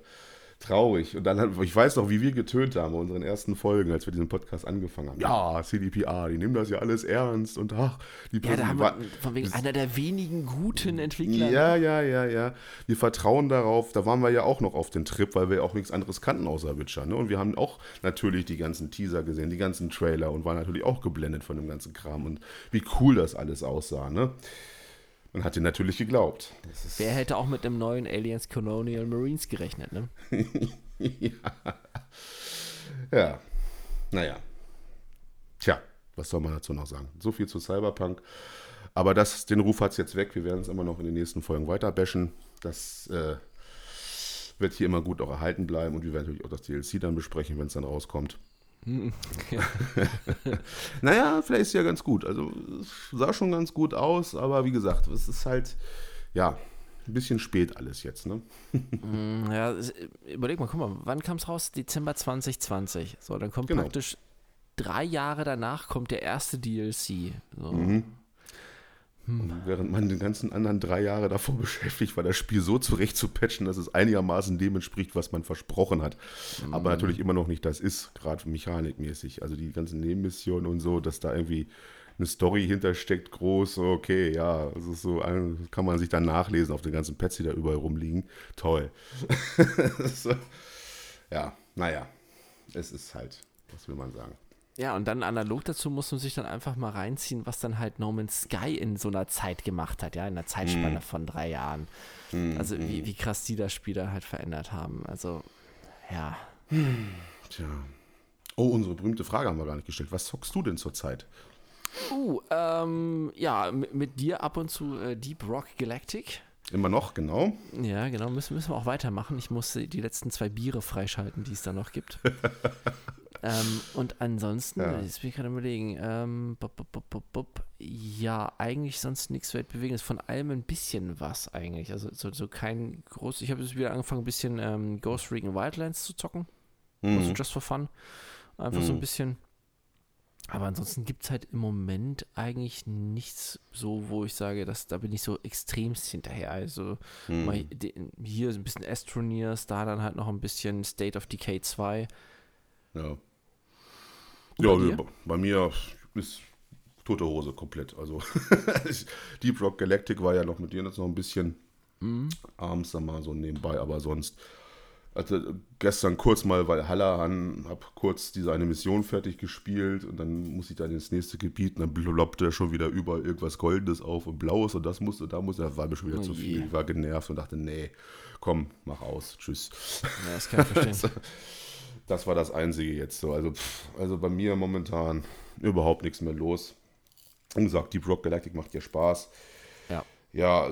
[SPEAKER 1] traurig. Und dann, ich weiß noch, wie wir getönt haben in unseren ersten Folgen, als wir diesen Podcast angefangen haben. Ja, CDPR, die nehmen das ja alles ernst und ach, die
[SPEAKER 2] Ja, da haben wir von wegen einer der wenigen guten Entwickler.
[SPEAKER 1] Ja, ja, ja, ja. Wir vertrauen darauf, da waren wir ja auch noch auf den Trip, weil wir auch nichts anderes kannten außer Witcher. Ne? Und wir haben auch natürlich die ganzen Teaser gesehen, die ganzen Trailer und waren natürlich auch geblendet von dem ganzen Kram und wie cool das alles aussah. Ne? Man hat ihn natürlich geglaubt.
[SPEAKER 2] Wer hätte auch mit einem neuen Aliens Colonial Marines gerechnet, ne?
[SPEAKER 1] ja. ja. Naja. Tja, was soll man dazu noch sagen? So viel zu Cyberpunk. Aber das, den Ruf hat es jetzt weg. Wir werden es immer noch in den nächsten Folgen weiter bashen. Das äh, wird hier immer gut auch erhalten bleiben und wir werden natürlich auch das DLC dann besprechen, wenn es dann rauskommt. naja, vielleicht ist es ja ganz gut. Also es sah schon ganz gut aus, aber wie gesagt, es ist halt, ja, ein bisschen spät alles jetzt, ne?
[SPEAKER 2] Mm, ja, überleg mal, guck mal, wann kam es raus? Dezember 2020. So, dann kommt genau. praktisch drei Jahre danach kommt der erste DLC. So. Mhm.
[SPEAKER 1] Hm. während man den ganzen anderen drei Jahre davor beschäftigt war, das Spiel so zurecht zu patchen, dass es einigermaßen dem entspricht, was man versprochen hat. Mhm. Aber natürlich immer noch nicht das ist, gerade mechanikmäßig. Also die ganzen Nebenmissionen und so, dass da irgendwie eine Story hintersteckt, groß, okay, ja, das ist so, kann man sich dann nachlesen auf den ganzen Pads, die da überall rumliegen. Toll. so, ja, naja, es ist halt, was will man sagen.
[SPEAKER 2] Ja, und dann analog dazu muss man sich dann einfach mal reinziehen, was dann halt No Man's Sky in so einer Zeit gemacht hat, ja, in einer Zeitspanne mm. von drei Jahren. Mm, also wie, wie krass die das Spiel dann halt verändert haben. Also, ja.
[SPEAKER 1] Tja. Oh, unsere berühmte Frage haben wir gar nicht gestellt. Was zockst du denn zurzeit?
[SPEAKER 2] Uh, ähm, ja, mit, mit, dir ab und zu äh, Deep Rock Galactic.
[SPEAKER 1] Immer noch, genau.
[SPEAKER 2] Ja, genau, müssen, müssen wir auch weitermachen. Ich muss die letzten zwei Biere freischalten, die es da noch gibt. Ähm, und ansonsten, ja. jetzt bin ich gerade überlegen, ähm, bop, bop, bop, ja, eigentlich sonst nichts weltbewegendes. Von allem ein bisschen was eigentlich. Also so, so kein groß. Ich habe jetzt wieder angefangen, ein bisschen ähm, Ghost Recon Wildlands zu zocken. Mhm. Also just for fun. Einfach mhm. so ein mhm. bisschen. Aber ansonsten gibt es halt im Moment eigentlich nichts so, wo ich sage, dass da bin ich so extremst hinterher. Also mhm. mal hier ein bisschen Astroneers, da dann halt noch ein bisschen State of Decay 2.
[SPEAKER 1] Ja. Ja, bei, bei mir ist tote Hose komplett. Also Deep Rock Galactic war ja noch mit dir jetzt noch ein bisschen mhm. abends dann mal so nebenbei, aber sonst. Also gestern kurz mal Valhalla an, hab kurz diese eine Mission fertig gespielt und dann muss ich dann ins nächste Gebiet und dann bloppte schon wieder überall irgendwas Goldenes auf und Blaues und das musste, da musste, war mir schon wieder oh zu viel. Ich war genervt und dachte, nee, komm, mach aus, tschüss. Ja, das kann ich verstehen. Das war das Einzige jetzt so. Also, pff, also bei mir momentan überhaupt nichts mehr los. Wie gesagt, Deep Rock Galactic macht ja Spaß. Ja. Ja,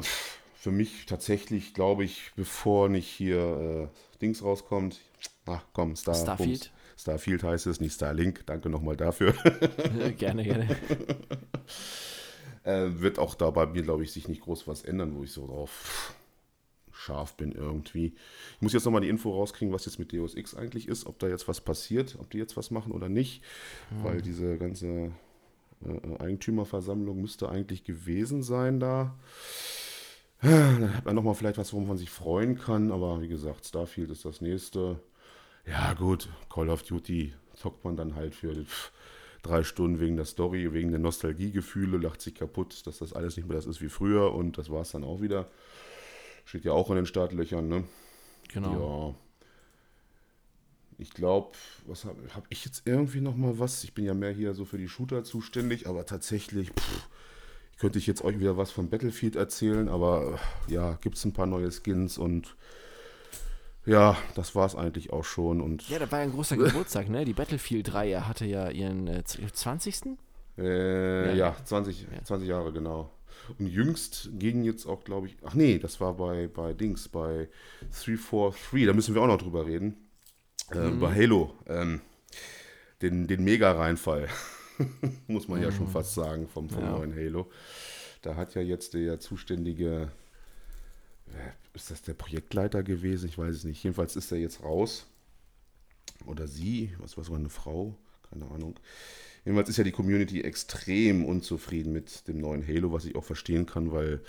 [SPEAKER 1] für mich tatsächlich, glaube ich, bevor nicht hier äh, Dings rauskommt, ach komm, Star, Starfield. Bums. Starfield heißt es, nicht Starlink. Danke nochmal dafür.
[SPEAKER 2] gerne, gerne.
[SPEAKER 1] äh, wird auch da bei mir, glaube ich, sich nicht groß was ändern, wo ich so drauf scharf bin irgendwie. Ich muss jetzt nochmal die Info rauskriegen, was jetzt mit Deus Ex eigentlich ist, ob da jetzt was passiert, ob die jetzt was machen oder nicht, hm. weil diese ganze äh, Eigentümerversammlung müsste eigentlich gewesen sein da. Dann hat man nochmal vielleicht was, worum man sich freuen kann, aber wie gesagt, Starfield ist das nächste. Ja, gut, Call of Duty zockt man dann halt für pff, drei Stunden wegen der Story, wegen der Nostalgiegefühle, lacht sich kaputt, dass das alles nicht mehr das ist wie früher und das war es dann auch wieder. Steht ja auch in den Startlöchern, ne?
[SPEAKER 2] Genau.
[SPEAKER 1] Ja. Ich glaube, was habe hab ich jetzt irgendwie noch mal was? Ich bin ja mehr hier so für die Shooter zuständig, aber tatsächlich pff, könnte ich jetzt euch wieder was von Battlefield erzählen, aber ja, gibt es ein paar neue Skins und ja, das war es eigentlich auch schon. Und
[SPEAKER 2] ja, da war ja ein großer Geburtstag, ne? Die Battlefield-Reihe hatte ja ihren äh, 20.
[SPEAKER 1] Äh, ja, ja, 20, ja. 20 Jahre, genau. Und jüngst ging jetzt auch, glaube ich, ach nee, das war bei, bei Dings, bei 343, da müssen wir auch noch drüber reden. Äh, mhm. Bei Halo, ähm, den, den Mega-Reinfall, muss man mhm. ja schon mhm. fast sagen, vom, vom ja. neuen Halo. Da hat ja jetzt der zuständige, äh, ist das der Projektleiter gewesen? Ich weiß es nicht. Jedenfalls ist er jetzt raus. Oder sie, was war so eine Frau? Keine Ahnung. Jedenfalls ist ja die Community extrem unzufrieden mit dem neuen Halo, was ich auch verstehen kann, weil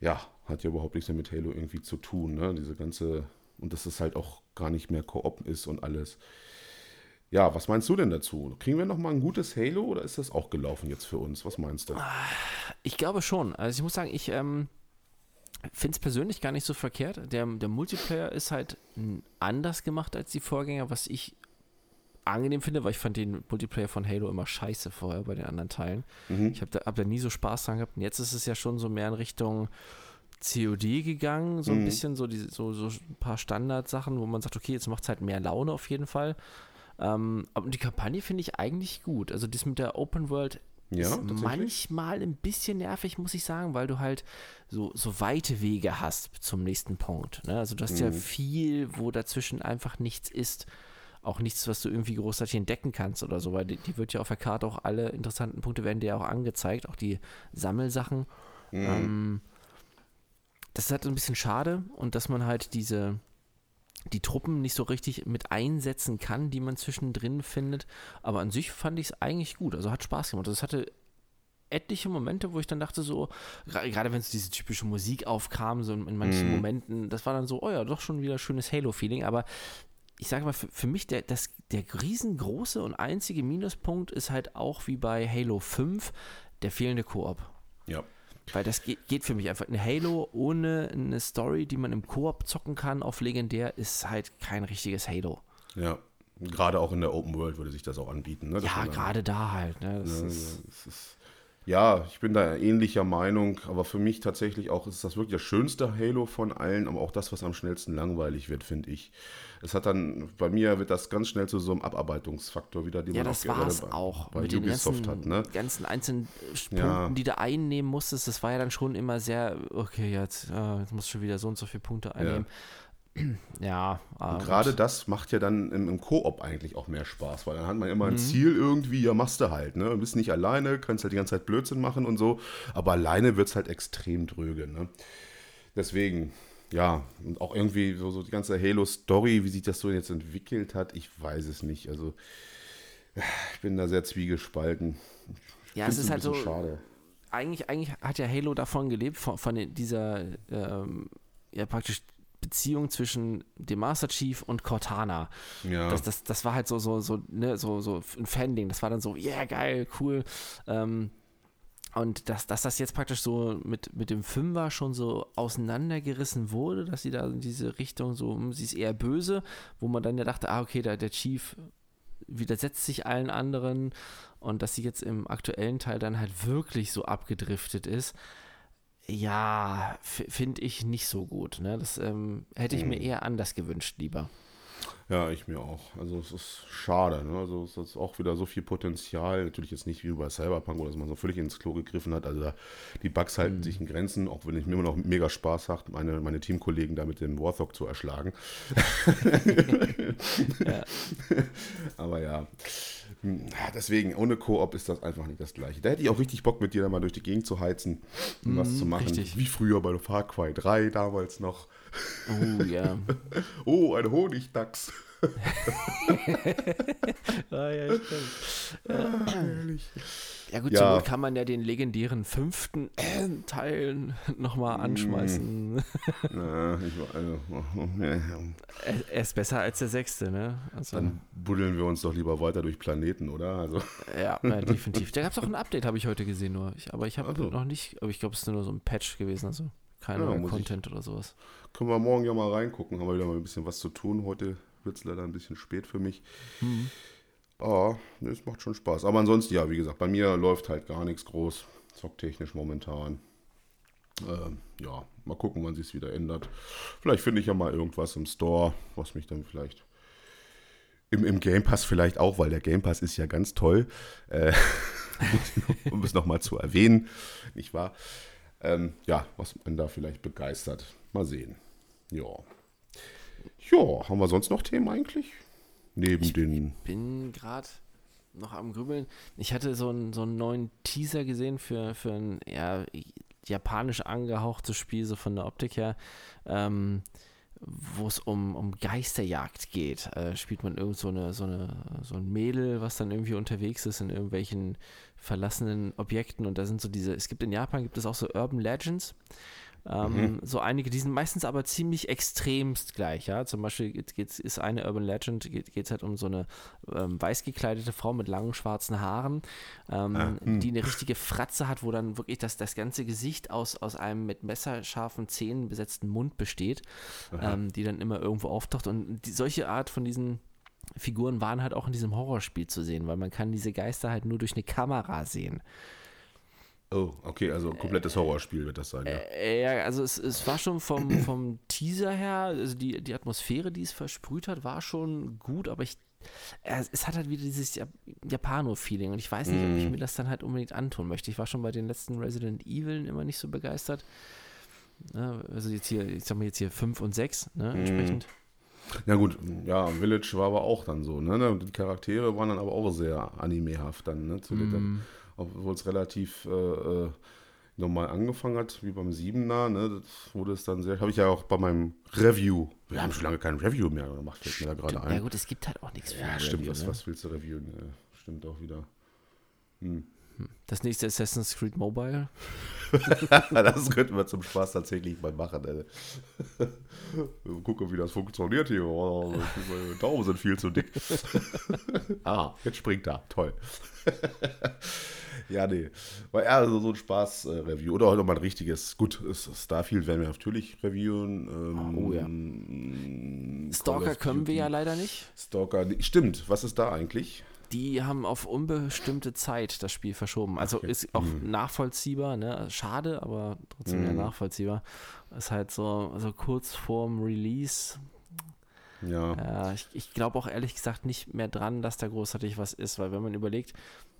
[SPEAKER 1] ja, hat ja überhaupt nichts mehr mit Halo irgendwie zu tun. Ne? Diese ganze, und dass es halt auch gar nicht mehr Koop ist und alles. Ja, was meinst du denn dazu? Kriegen wir nochmal ein gutes Halo oder ist das auch gelaufen jetzt für uns? Was meinst du?
[SPEAKER 2] Ich glaube schon. Also ich muss sagen, ich ähm, finde es persönlich gar nicht so verkehrt. Der, der Multiplayer ist halt anders gemacht als die Vorgänger, was ich angenehm finde, weil ich fand den Multiplayer von Halo immer scheiße vorher bei den anderen Teilen. Mhm. Ich habe da, hab da nie so Spaß dran gehabt. Und jetzt ist es ja schon so mehr in Richtung COD gegangen, so ein mhm. bisschen so, die, so, so ein paar Standardsachen, wo man sagt, okay, jetzt macht es halt mehr Laune auf jeden Fall. Ähm, aber die Kampagne finde ich eigentlich gut. Also das mit der Open World ja, ist manchmal ein bisschen nervig, muss ich sagen, weil du halt so, so weite Wege hast zum nächsten Punkt. Ne? Also du hast mhm. ja viel, wo dazwischen einfach nichts ist. Auch nichts, was du irgendwie großartig entdecken kannst oder so, weil die, die wird ja auf der Karte auch alle interessanten Punkte werden dir ja auch angezeigt, auch die Sammelsachen. Mhm. Ähm, das ist halt ein bisschen schade und dass man halt diese, die Truppen nicht so richtig mit einsetzen kann, die man zwischendrin findet. Aber an sich fand ich es eigentlich gut. Also hat Spaß gemacht. Also es hatte etliche Momente, wo ich dann dachte, so, gerade wenn es diese typische Musik aufkam, so in, manchen mm. Momenten, das war dann so, oh ja, doch schon wieder schönes Halo-Feeling. Aber ich sage mal, für, für mich der, das, der riesengroße und einzige Minuspunkt ist halt auch wie bei Halo 5 der fehlende Koop.
[SPEAKER 1] Ja.
[SPEAKER 2] Weil das geht, geht, für mich einfach. Ein Halo ohne eine Story, die man im Koop zocken kann auf legendär, ist halt kein richtiges Halo.
[SPEAKER 1] Ja, gerade auch in der Open World würde sich das auch anbieten. Ne?
[SPEAKER 2] Ja, gerade da halt. Ne?
[SPEAKER 1] Ja, ist, ist ja, ich bin da ähnlicher Meinung, aber für mich tatsächlich auch ist das wirklich das schönste Halo von allen, aber auch das, was am schnellsten langweilig wird, finde ich. Es hat dann, bei mir wird das ganz schnell zu so einem Abarbeitungsfaktor wieder,
[SPEAKER 2] den ja, man auch gerne bei, auch bei mit Ubisoft ganzen, hat. Ne? ganzen einzelnen Punkten, ja. die du einnehmen musstest, das war ja dann schon immer sehr, okay, jetzt, äh, jetzt musst du schon wieder so und so viele Punkte einnehmen. Ja. Ja.
[SPEAKER 1] Und gerade das macht ja dann im, im Koop eigentlich auch mehr Spaß, weil dann hat man immer ein mhm. Ziel irgendwie, ja, machst du halt, ne? Du bist nicht alleine, kannst halt die ganze Zeit Blödsinn machen und so, aber alleine wird es halt extrem dröge, ne? Deswegen, ja, und auch irgendwie so, so die ganze Halo-Story, wie sich das so jetzt entwickelt hat, ich weiß es nicht. Also, ich bin da sehr zwiegespalten.
[SPEAKER 2] Ich ja, es ist halt so. Schade. Eigentlich, eigentlich hat ja Halo davon gelebt, von, von dieser, ähm, ja, praktisch Beziehung zwischen dem Master Chief und Cortana. Ja. Das, das, das war halt so, so, so, ne, so, so ein Fan-Ding. Das war dann so, yeah, geil, cool. Ähm, und dass, dass das jetzt praktisch so mit, mit dem Fünfer schon so auseinandergerissen wurde, dass sie da in diese Richtung so, hm, sie ist eher böse, wo man dann ja dachte, ah, okay, der, der Chief widersetzt sich allen anderen und dass sie jetzt im aktuellen Teil dann halt wirklich so abgedriftet ist ja, finde ich nicht so gut. Ne? Das ähm, hätte ich mir mhm. eher anders gewünscht, lieber.
[SPEAKER 1] Ja, ich mir auch. Also es ist schade. Ne? Also es ist auch wieder so viel Potenzial. Natürlich jetzt nicht wie bei Cyberpunk, wo das man so völlig ins Klo gegriffen hat. Also da, die Bugs halten mhm. sich in Grenzen, auch wenn ich mir immer noch mega Spaß habe, meine, meine Teamkollegen da mit dem Warthog zu erschlagen. ja. Aber ja. Deswegen, ohne Koop ist das einfach nicht das Gleiche. Da hätte ich auch richtig Bock, mit dir da mal durch die Gegend zu heizen und mm, was zu machen. Richtig. Wie früher bei Far Cry 3 damals noch.
[SPEAKER 2] Oh ja.
[SPEAKER 1] oh, ein Honigdachs.
[SPEAKER 2] Ah, ja, stimmt. Ah. Ja gut, ja. zur Not kann man ja den legendären fünften äh, Teil nochmal mm. anschmeißen. Ja, ich, also, er, ist besser als der sechste, ne?
[SPEAKER 1] Also, Dann buddeln wir uns doch lieber weiter durch Planeten, oder? Also.
[SPEAKER 2] Ja, ja definitiv. Da gab es auch ein Update, habe ich heute gesehen nur. Ich, aber ich habe also. noch nicht, aber ich glaube, es ist nur so ein Patch gewesen, also kein ja, Content ich, oder sowas.
[SPEAKER 1] Können wir morgen ja mal reingucken, haben wir wieder mal ein bisschen was zu tun. Heute wird es leider ein bisschen spät für mich. Mhm. Ah, ne, es macht schon Spaß. Aber ansonsten, ja, wie gesagt, bei mir läuft halt gar nichts groß, zocktechnisch momentan. Ähm, ja, mal gucken, wann sich es wieder ändert. Vielleicht finde ich ja mal irgendwas im Store, was mich dann vielleicht im, im Game Pass vielleicht auch, weil der Game Pass ist ja ganz toll, äh, um es nochmal zu erwähnen, nicht wahr? Ähm, ja, was man da vielleicht begeistert. Mal sehen. Ja. Ja, haben wir sonst noch Themen eigentlich? Neben
[SPEAKER 2] ich
[SPEAKER 1] den.
[SPEAKER 2] bin gerade noch am Grübeln. Ich hatte so einen, so einen neuen Teaser gesehen für, für ein ja, japanisch angehauchtes Spiel, so von der Optik her. Ähm, wo es um, um Geisterjagd geht. Äh, spielt man irgend so, eine, so, eine, so ein Mädel, was dann irgendwie unterwegs ist in irgendwelchen verlassenen Objekten und da sind so diese, es gibt in Japan gibt es auch so Urban Legends ähm, mhm. So einige, die sind meistens aber ziemlich extremst gleich, ja. Zum Beispiel geht's, ist eine Urban Legend, geht es halt um so eine ähm, weiß gekleidete Frau mit langen schwarzen Haaren, ähm, ah, hm. die eine richtige Fratze hat, wo dann wirklich das, das ganze Gesicht aus, aus einem mit messerscharfen Zähnen besetzten Mund besteht, ähm, die dann immer irgendwo auftaucht. Und die, solche Art von diesen Figuren waren halt auch in diesem Horrorspiel zu sehen, weil man kann diese Geister halt nur durch eine Kamera sehen.
[SPEAKER 1] Oh, okay, also ein komplettes Horrorspiel wird das sein, ja.
[SPEAKER 2] Äh, ja, also es, es war schon vom, vom Teaser her, also die, die Atmosphäre, die es versprüht hat, war schon gut, aber ich es hat halt wieder dieses Japano-Feeling und ich weiß nicht, ob ich mhm. mir das dann halt unbedingt antun möchte. Ich war schon bei den letzten Resident Evil immer nicht so begeistert. Also jetzt hier, ich sag mal jetzt hier 5 und 6, ne, mm. entsprechend.
[SPEAKER 1] Ja gut, ja, Village war aber auch dann so, ne? Die Charaktere waren dann aber auch sehr animehaft dann, ne? Zu mm. Obwohl es relativ äh, äh, normal angefangen hat, wie beim Siebener, ne? Das wurde es dann sehr. Habe ich ja auch bei meinem Review. Wir haben schon lange kein Review mehr gemacht, fällt mir da gerade ein.
[SPEAKER 2] Ja gut, es gibt halt auch nichts
[SPEAKER 1] für Ja, stimmt, Review, was, ne? was willst du reviewen? Ja, stimmt auch wieder.
[SPEAKER 2] Hm. Das nächste Assassin's Creed Mobile.
[SPEAKER 1] das könnten wir zum Spaß tatsächlich mal machen. Ey. Gucken, wie das funktioniert hier. Oh, meine Daumen sind viel zu dick. ah, jetzt springt er. Toll. ja, nee. War eher so, so ein Spaß-Review. Oder auch nochmal ein richtiges. Gut, Starfield werden wir natürlich reviewen. Ähm,
[SPEAKER 2] oh ja. Stalker können wir ja leider nicht.
[SPEAKER 1] Stalker, stimmt. Was ist da eigentlich?
[SPEAKER 2] die haben auf unbestimmte Zeit das Spiel verschoben. Also okay. ist auch mhm. nachvollziehbar, ne? Schade, aber trotzdem mhm. ja nachvollziehbar. Ist halt so, also kurz vorm Release. Ja. Äh, ich, ich glaube auch ehrlich gesagt nicht mehr dran, dass da großartig was ist, weil wenn man überlegt,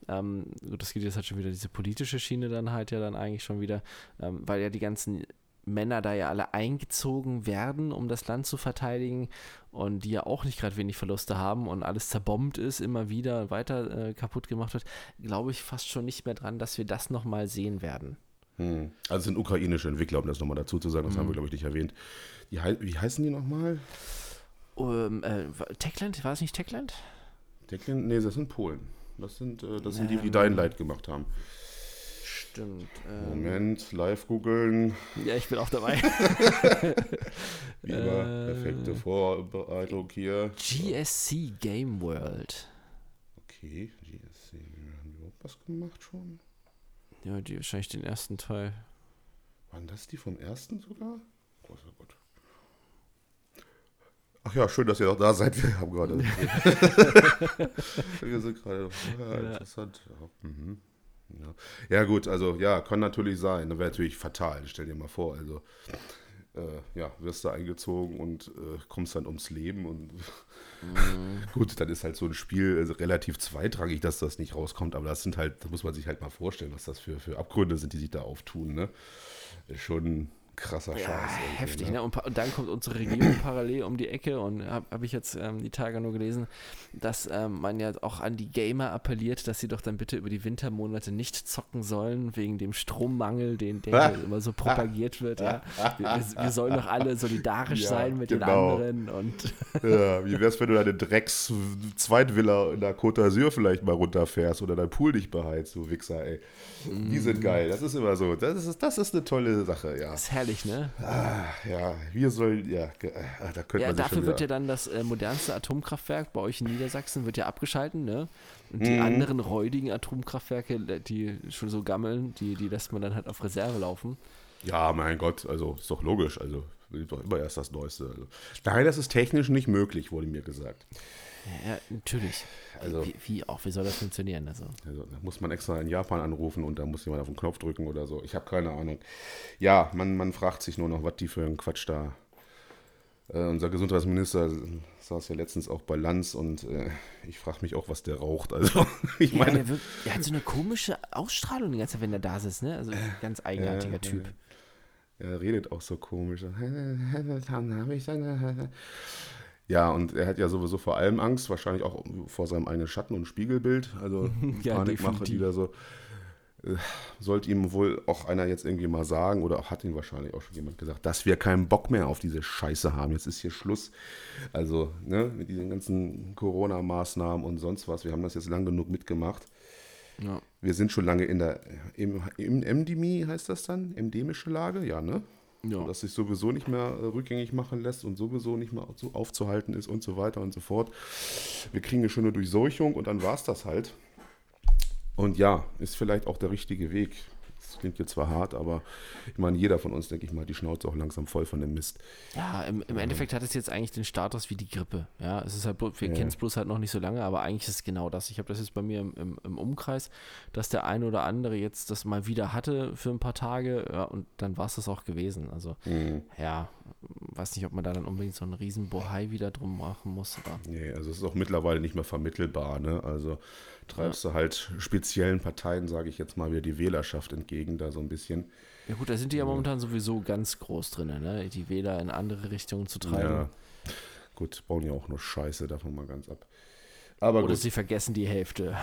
[SPEAKER 2] ähm, das geht jetzt halt schon wieder diese politische Schiene dann halt ja dann eigentlich schon wieder, ähm, weil ja die ganzen Männer da ja alle eingezogen werden, um das Land zu verteidigen und die ja auch nicht gerade wenig Verluste haben und alles zerbombt ist, immer wieder weiter äh, kaputt gemacht wird, glaube ich fast schon nicht mehr dran, dass wir das nochmal sehen werden.
[SPEAKER 1] Hm. Also es sind ukrainische Entwickler, um das nochmal dazu zu sagen, das hm. haben wir, glaube ich, nicht erwähnt. Die, wie heißen die nochmal?
[SPEAKER 2] Um, äh, Techland, war es nicht Techland?
[SPEAKER 1] Techland? Nee, das sind Polen. Das sind, äh, das sind ähm, die, die Dying Light gemacht haben.
[SPEAKER 2] Stimmt.
[SPEAKER 1] Ähm, Moment, live googeln.
[SPEAKER 2] Ja, ich bin auch dabei.
[SPEAKER 1] Immer, äh, perfekte Vorbereitung hier.
[SPEAKER 2] GSC Game World.
[SPEAKER 1] Okay, GSC. Haben die überhaupt was gemacht schon?
[SPEAKER 2] Ja, die wahrscheinlich den ersten Teil.
[SPEAKER 1] Waren das die vom ersten sogar? Oh, sehr gut. Ach ja, schön, dass ihr noch da seid. Wir haben gerade. wir sind gerade. Ja, interessant. Ja. Mhm. Ja. ja, gut, also ja, kann natürlich sein. Das wäre natürlich fatal. Stell dir mal vor, also äh, ja, wirst du eingezogen und äh, kommst dann ums Leben und mhm. gut, dann ist halt so ein Spiel also relativ zweitrangig, dass das nicht rauskommt, aber das sind halt, da muss man sich halt mal vorstellen, was das für, für Abgründe sind, die sich da auftun, ne? Schon krasser ja, Scheiß.
[SPEAKER 2] Heftig, ne? ne? Und, und, dann kommt unsere Regierung parallel um die Ecke und habe hab ich jetzt ähm, die Tage nur gelesen, dass ähm, man ja auch an die Gamer appelliert, dass sie doch dann bitte über die Wintermonate nicht zocken sollen, wegen dem Strommangel, den, der immer so propagiert wird. Ja? Wir, wir, wir sollen doch alle solidarisch ja, sein mit genau. den anderen. Und
[SPEAKER 1] ja, wie wär's, wenn du deine Drecks-Zweitvilla in der Côte d'Azur vielleicht mal runterfährst oder dein Pool dich beheizt, du Wichser, ey. Die sind mm. geil. Das ist immer so. Das ist, das ist eine tolle Sache, ja.
[SPEAKER 2] Das ist herrlich, ne?
[SPEAKER 1] Ah, ja, wir sollen, ja,
[SPEAKER 2] ah, da könnte ja, man Dafür wird ja dann das äh, modernste Atomkraftwerk bei euch in Niedersachsen wird ja abgeschalten, ne? Und die mhm. anderen räudigen Atomkraftwerke, äh, die schon so gammeln, die, die lässt man dann halt auf Reserve laufen.
[SPEAKER 1] Ja, mein Gott, also ist doch logisch. Also doch immer erst das Neueste. Also. Nein, das ist technisch nicht möglich, wurde mir gesagt.
[SPEAKER 2] Ja, natürlich. Also, wie, wie, auch, wie soll das funktionieren? Also?
[SPEAKER 1] also, da muss man extra in Japan anrufen und da muss jemand auf den Knopf drücken oder so. Ich habe keine Ahnung. Ja, man, man fragt sich nur noch, was die für einen Quatsch da. Äh, unser Gesundheitsminister saß ja letztens auch bei Lanz und äh, ich frage mich auch, was der raucht. Also, ich meine.
[SPEAKER 2] Ja, der, wirkt, der, hat so eine komische Ausstrahlung die ganze Zeit, wenn er da sitzt, ne? Also, ganz eigenartiger äh, Typ.
[SPEAKER 1] Er redet auch so komisch. Ja, und er hat ja sowieso vor allem Angst, wahrscheinlich auch vor seinem eigenen Schatten und Spiegelbild. Also ja, Panikmache, die da so. Äh, sollte ihm wohl auch einer jetzt irgendwie mal sagen, oder hat ihm wahrscheinlich auch schon jemand gesagt, dass wir keinen Bock mehr auf diese Scheiße haben. Jetzt ist hier Schluss. Also, ne, mit diesen ganzen Corona-Maßnahmen und sonst was. Wir haben das jetzt lang genug mitgemacht. Ja. Wir sind schon lange in der im, im Endemie, heißt das dann? Endemische Lage? Ja, ne? Ja. Dass sich sowieso nicht mehr äh, rückgängig machen lässt und sowieso nicht mehr aufzuhalten ist und so weiter und so fort. Wir kriegen eine schöne Durchseuchung und dann war es das halt. Und ja, ist vielleicht auch der richtige Weg. Klingt jetzt zwar hart, aber ich meine, jeder von uns, denke ich mal, die Schnauze auch langsam voll von dem Mist.
[SPEAKER 2] Ja, im, im Endeffekt hat es jetzt eigentlich den Status wie die Grippe. Ja, es ist halt, wir ja. kennen es bloß halt noch nicht so lange, aber eigentlich ist es genau das. Ich habe das jetzt bei mir im, im, im, Umkreis, dass der eine oder andere jetzt das mal wieder hatte für ein paar Tage ja, und dann war es das auch gewesen. Also, mhm. ja, weiß nicht, ob man da dann unbedingt so einen riesen Bohai wieder drum machen muss. Oder?
[SPEAKER 1] Nee, also es ist auch mittlerweile nicht mehr vermittelbar. Ne? Also treibst ja. du halt speziellen Parteien, sage ich jetzt mal, wieder die Wählerschaft entgegen, da so ein bisschen.
[SPEAKER 2] Ja gut, da sind die ja momentan sowieso ganz groß drin, ne? die Wähler in andere Richtungen zu treiben. Ja.
[SPEAKER 1] gut, bauen ja auch nur Scheiße, davon mal ganz ab. Aber
[SPEAKER 2] Oder
[SPEAKER 1] gut,
[SPEAKER 2] sie vergessen die Hälfte.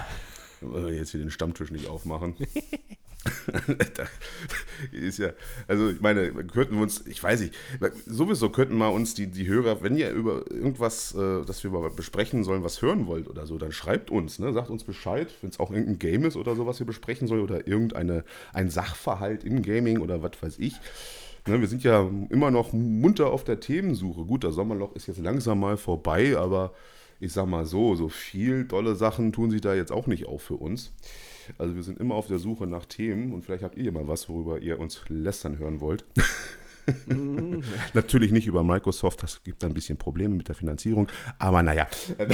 [SPEAKER 1] wir jetzt hier den Stammtisch nicht aufmachen. ist ja, also ich meine, könnten wir uns, ich weiß nicht, sowieso könnten mal uns die, die Hörer, wenn ihr über irgendwas, äh, das wir mal besprechen sollen, was hören wollt oder so, dann schreibt uns, ne? sagt uns Bescheid, wenn es auch irgendein Game ist oder so, was wir besprechen sollen oder irgendeine, ein Sachverhalt im Gaming oder was weiß ich. Ne, wir sind ja immer noch munter auf der Themensuche. Gut, das Sommerloch ist jetzt langsam mal vorbei, aber ich sag mal so, so viel dolle Sachen tun sich da jetzt auch nicht auf für uns. Also wir sind immer auf der Suche nach Themen und vielleicht habt ihr mal was, worüber ihr uns lästern hören wollt. Natürlich nicht über Microsoft, das gibt ein bisschen Probleme mit der Finanzierung, aber naja.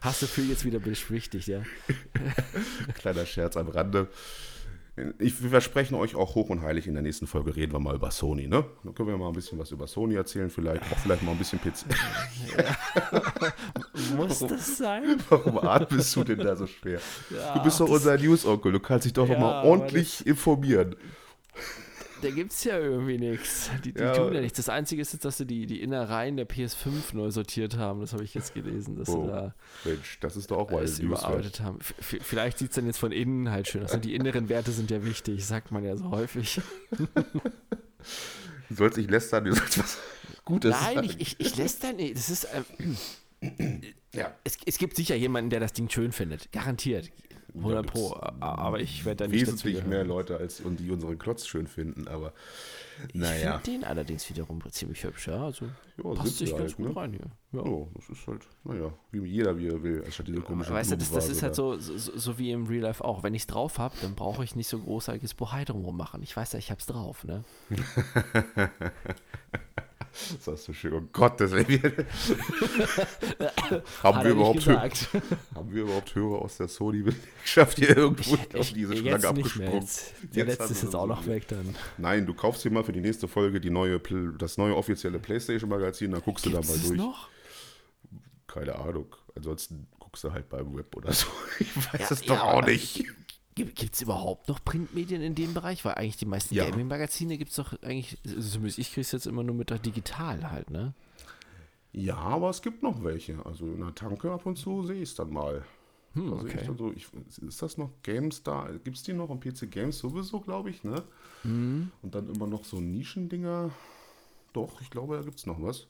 [SPEAKER 2] Hast du viel jetzt wieder beschwichtigt, ja?
[SPEAKER 1] Kleiner Scherz am Rande. Ich, wir versprechen euch auch hoch und heilig, in der nächsten Folge reden wir mal über Sony, ne? Dann können wir mal ein bisschen was über Sony erzählen, vielleicht auch vielleicht mal ein bisschen PC.
[SPEAKER 2] Muss das sein?
[SPEAKER 1] Warum atmest du denn da so schwer?
[SPEAKER 2] Ja,
[SPEAKER 1] du bist doch unser News-Onkel, du kannst dich doch
[SPEAKER 2] Ja,
[SPEAKER 1] noch mal ordentlich informieren.
[SPEAKER 2] Da gibt's ja irgendwie nichts. Die, die
[SPEAKER 1] Ja.
[SPEAKER 2] tun ja nichts. Das Einzige ist jetzt, dass sie die, die Innereien der PS5 neu sortiert haben. Das habe ich jetzt gelesen, dass
[SPEAKER 1] Oh,
[SPEAKER 2] sie da
[SPEAKER 1] Mensch, das ist doch auch mal
[SPEAKER 2] überarbeitet haben. V- Vielleicht sieht's dann jetzt von innen halt schön aus. Und die inneren Werte sind ja wichtig, sagt man ja so häufig.
[SPEAKER 1] Du sollst nicht lästern, du sollst was Gutes
[SPEAKER 2] Nein,
[SPEAKER 1] sagen.
[SPEAKER 2] ich, ich, ich lässt da nicht. Das ist. Ähm,
[SPEAKER 1] ja.
[SPEAKER 2] es, es gibt sicher jemanden, der das Ding schön findet. Garantiert. 100 Pro. Aber ich werde da nicht
[SPEAKER 1] Wesentlich mehr Leute, als und die unseren Klotz schön finden, aber
[SPEAKER 2] Ich
[SPEAKER 1] naja.
[SPEAKER 2] finde den allerdings wiederum ziemlich hübsch, ja. Also
[SPEAKER 1] Ja,
[SPEAKER 2] passt sich ganz
[SPEAKER 1] halt,
[SPEAKER 2] gut
[SPEAKER 1] ne?
[SPEAKER 2] rein hier. Ja.
[SPEAKER 1] Ja, das ist halt, naja, wie jeder wie er will, anstatt diese komische
[SPEAKER 2] Weißt du, das, das ist halt so, so, so wie im Real Life auch. Wenn ich es drauf habe, dann brauche ich nicht so großartiges Bohai drumherum machen. Ich weiß ja, ich hab's drauf, ne?
[SPEAKER 1] da. Das hast du schön. Oh Gott, das wäre haben, wir
[SPEAKER 2] er
[SPEAKER 1] überhaupt Hö-
[SPEAKER 2] gesagt.
[SPEAKER 1] haben wir überhaupt Hörer aus der Sony-Belegschaft hier irgendwo auf
[SPEAKER 2] Ich,
[SPEAKER 1] diese
[SPEAKER 2] jetzt
[SPEAKER 1] Schlange abgesprungen?
[SPEAKER 2] Jetzt, der
[SPEAKER 1] Jetzt
[SPEAKER 2] letzte ist jetzt auch noch weg dann.
[SPEAKER 1] Nein, du kaufst dir mal für die nächste Folge die neue, das neue offizielle PlayStation-Magazin, dann guckst du da
[SPEAKER 2] Gibt's
[SPEAKER 1] mal
[SPEAKER 2] es
[SPEAKER 1] durch.
[SPEAKER 2] noch?
[SPEAKER 1] Keine Ahnung. Ansonsten guckst du halt beim Web oder so. Ich weiß
[SPEAKER 2] Ja,
[SPEAKER 1] es doch
[SPEAKER 2] ja,
[SPEAKER 1] auch nicht.
[SPEAKER 2] Gibt es überhaupt noch Printmedien in dem Bereich? Weil eigentlich die meisten
[SPEAKER 1] Ja.
[SPEAKER 2] Gaming-Magazine gibt es doch eigentlich, also zumindest ich krieg's jetzt immer nur mit der digital halt, ne?
[SPEAKER 1] Ja, aber es gibt noch welche. Also in der Tanke ab und zu sehe ich es dann mal.
[SPEAKER 2] Hm,
[SPEAKER 1] Da ich
[SPEAKER 2] okay.
[SPEAKER 1] dann so, ich, ist das noch GameStar? Gibt es die noch am PC Games sowieso, glaube ich, ne?
[SPEAKER 2] Hm.
[SPEAKER 1] Und dann immer noch so Nischendinger. Doch, ich glaube, da gibt es noch was.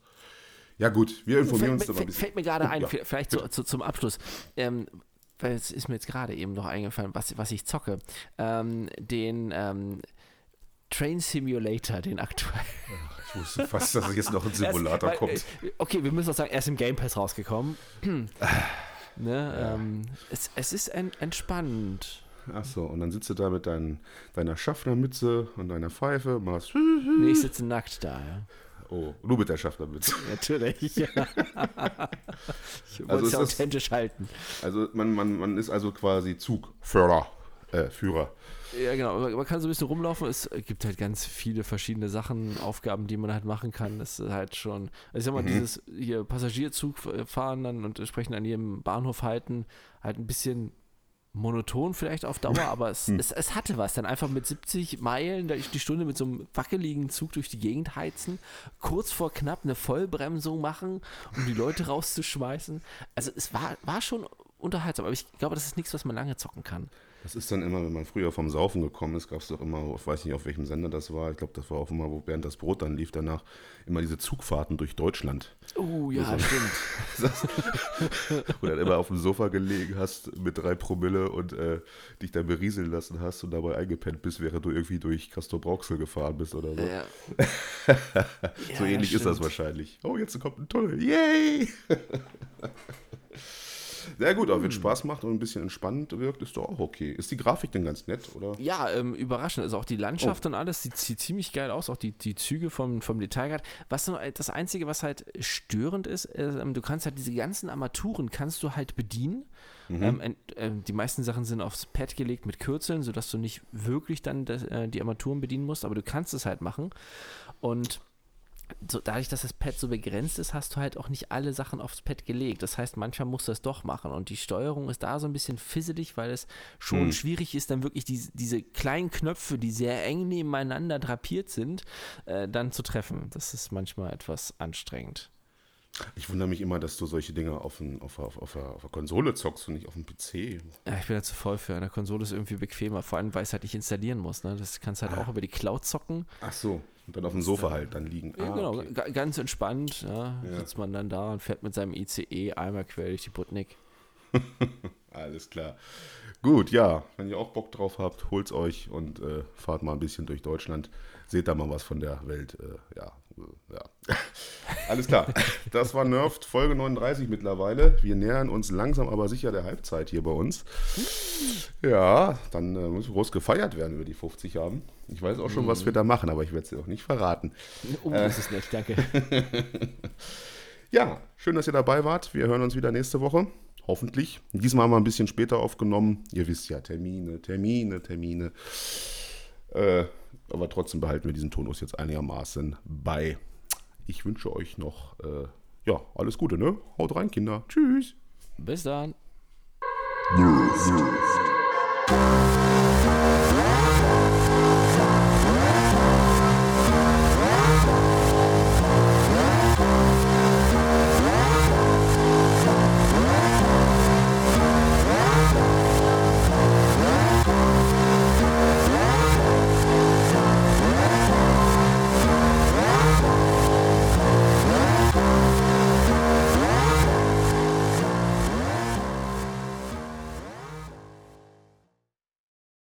[SPEAKER 1] Ja gut, wir informieren uns
[SPEAKER 2] Fällt,
[SPEAKER 1] da mal ein
[SPEAKER 2] fällt,
[SPEAKER 1] bisschen.
[SPEAKER 2] fällt mir gerade
[SPEAKER 1] Oh,
[SPEAKER 2] ein,
[SPEAKER 1] ja.
[SPEAKER 2] vi- vielleicht zu, zu, zum Abschluss. Ähm, weil es ist mir jetzt gerade eben noch eingefallen, was, was ich zocke. Ähm, den ähm, Train Simulator, den aktuellen.
[SPEAKER 1] Ich wusste fast, dass jetzt noch ein Simulator
[SPEAKER 2] weil,
[SPEAKER 1] kommt.
[SPEAKER 2] Okay, wir müssen auch sagen, er ist im Game Pass rausgekommen. ne, ähm, es, es ist en, entspannt.
[SPEAKER 1] Achso, und dann sitzt du da mit dein, deiner Schaffnermütze und deiner Pfeife, machst.
[SPEAKER 2] Nee, ich sitze nackt da, ja.
[SPEAKER 1] Oh, nur mit der Schaffnermütze.
[SPEAKER 2] Natürlich. ich wollte
[SPEAKER 1] Also
[SPEAKER 2] es
[SPEAKER 1] ist
[SPEAKER 2] ja
[SPEAKER 1] das-
[SPEAKER 2] authentisch halten.
[SPEAKER 1] Also man, man, man ist also quasi Zugführer. Äh, Führer.
[SPEAKER 2] Ja, genau. Man man kann so ein bisschen rumlaufen. Es gibt halt ganz viele verschiedene Sachen, Aufgaben, die man halt machen kann. Das ist halt schon. Also ich sag mal, dieses hier Passagierzug fahren dann und entsprechend an jedem Bahnhof halten, halt ein bisschen monoton vielleicht auf Dauer, aber es, es, es hatte was. Dann einfach mit 70 Meilen da die Stunde mit so einem wackeligen Zug durch die Gegend heizen, kurz vor knapp eine Vollbremsung machen, um die Leute rauszuschmeißen. Also es war, war schon unterhaltsam, aber ich glaube, das ist nichts, was man lange zocken kann.
[SPEAKER 1] Das ist dann immer, wenn man früher vom Saufen gekommen ist, gab es doch immer, ich weiß nicht auf welchem Sender das war, ich glaube, das war auch immer, wo Bernd das Brot dann lief danach, immer diese Zugfahrten durch Deutschland.
[SPEAKER 2] Oh ja, stimmt.
[SPEAKER 1] Wo du dann immer auf dem Sofa gelegen hast mit drei Promille und äh, dich dann berieseln lassen hast und dabei eingepennt bist, während du irgendwie durch Castor Brauxel gefahren bist oder so.
[SPEAKER 2] Ja.
[SPEAKER 1] so
[SPEAKER 2] Ja,
[SPEAKER 1] ähnlich ist das
[SPEAKER 2] stimmt.
[SPEAKER 1] wahrscheinlich. Oh, jetzt kommt ein Tunnel. Yay! Sehr gut, aber
[SPEAKER 2] Hm.
[SPEAKER 1] wenn Spaß macht und ein bisschen entspannt wirkt, ist doch auch okay. Ist die Grafik denn ganz nett, oder?
[SPEAKER 2] Ja, ähm, überraschend. Also auch die
[SPEAKER 1] Oh.
[SPEAKER 2] Landschaft und alles sieht, sieht ziemlich geil aus. Auch die, die Züge vom, vom Detailgrad. Was nur, das Einzige, was halt störend ist, äh, du kannst halt diese ganzen Armaturen kannst du halt bedienen.
[SPEAKER 1] Mhm.
[SPEAKER 2] Ähm, ent- ähm, die meisten Sachen sind aufs Pad gelegt mit Kürzeln, sodass du nicht wirklich dann das, äh, die Armaturen bedienen musst, aber du kannst es halt machen. Und so, dadurch, dass das Pad so begrenzt ist, hast du halt auch nicht alle Sachen aufs Pad gelegt. Das heißt, manchmal musst du es doch machen. Und die Steuerung ist da so ein bisschen fisselig, weil es schon
[SPEAKER 1] Hm.
[SPEAKER 2] schwierig ist, dann wirklich diese, diese kleinen Knöpfe, die sehr eng nebeneinander drapiert sind, äh, dann zu treffen. Das ist manchmal etwas anstrengend.
[SPEAKER 1] Ich wundere mich immer, dass du solche Dinge auf, ein, auf, auf, auf, der- auf der Konsole zockst und nicht auf dem PC.
[SPEAKER 2] Ja, ich bin da zu voll für. Eine Konsole ist irgendwie bequemer, vor allem, weil es halt nicht installieren muss. Ne? Das kannst du halt auch über die Cloud zocken.
[SPEAKER 1] Ach so. Und dann auf dem Sofa halt dann liegen.
[SPEAKER 2] Ja,
[SPEAKER 1] Ah,
[SPEAKER 2] genau,
[SPEAKER 1] okay.
[SPEAKER 2] ga- ganz entspannt. Ja,
[SPEAKER 1] Ja.
[SPEAKER 2] Sitzt man dann da und fährt mit seinem ICE einmal quer durch die Butnik.
[SPEAKER 1] Alles klar. Gut, ja, wenn ihr auch Bock drauf habt, holt's euch und äh, fahrt mal ein bisschen durch Deutschland. Seht da mal was von der Welt. Äh, ja, ja. Alles klar. Das war Nerved Folge 39 mittlerweile. Wir nähern uns langsam aber sicher der Halbzeit hier bei uns. Ja, dann äh, muss groß gefeiert werden, wenn wir die 50 haben. Ich weiß auch schon, was wir da machen, aber ich werde es dir auch nicht verraten.
[SPEAKER 2] Oh, das ist nett, danke.
[SPEAKER 1] Ja, schön, dass ihr dabei wart. Wir hören uns wieder nächste Woche. Hoffentlich. Diesmal haben wir ein bisschen später aufgenommen. Ihr wisst ja, Termine, Termine, Termine. Äh, aber trotzdem behalten wir diesen Tonus jetzt einigermaßen bei. Ich wünsche euch noch äh, ja, alles Gute, ne? Haut rein, Kinder. Tschüss.
[SPEAKER 2] Bis dann.
[SPEAKER 3] Nerf.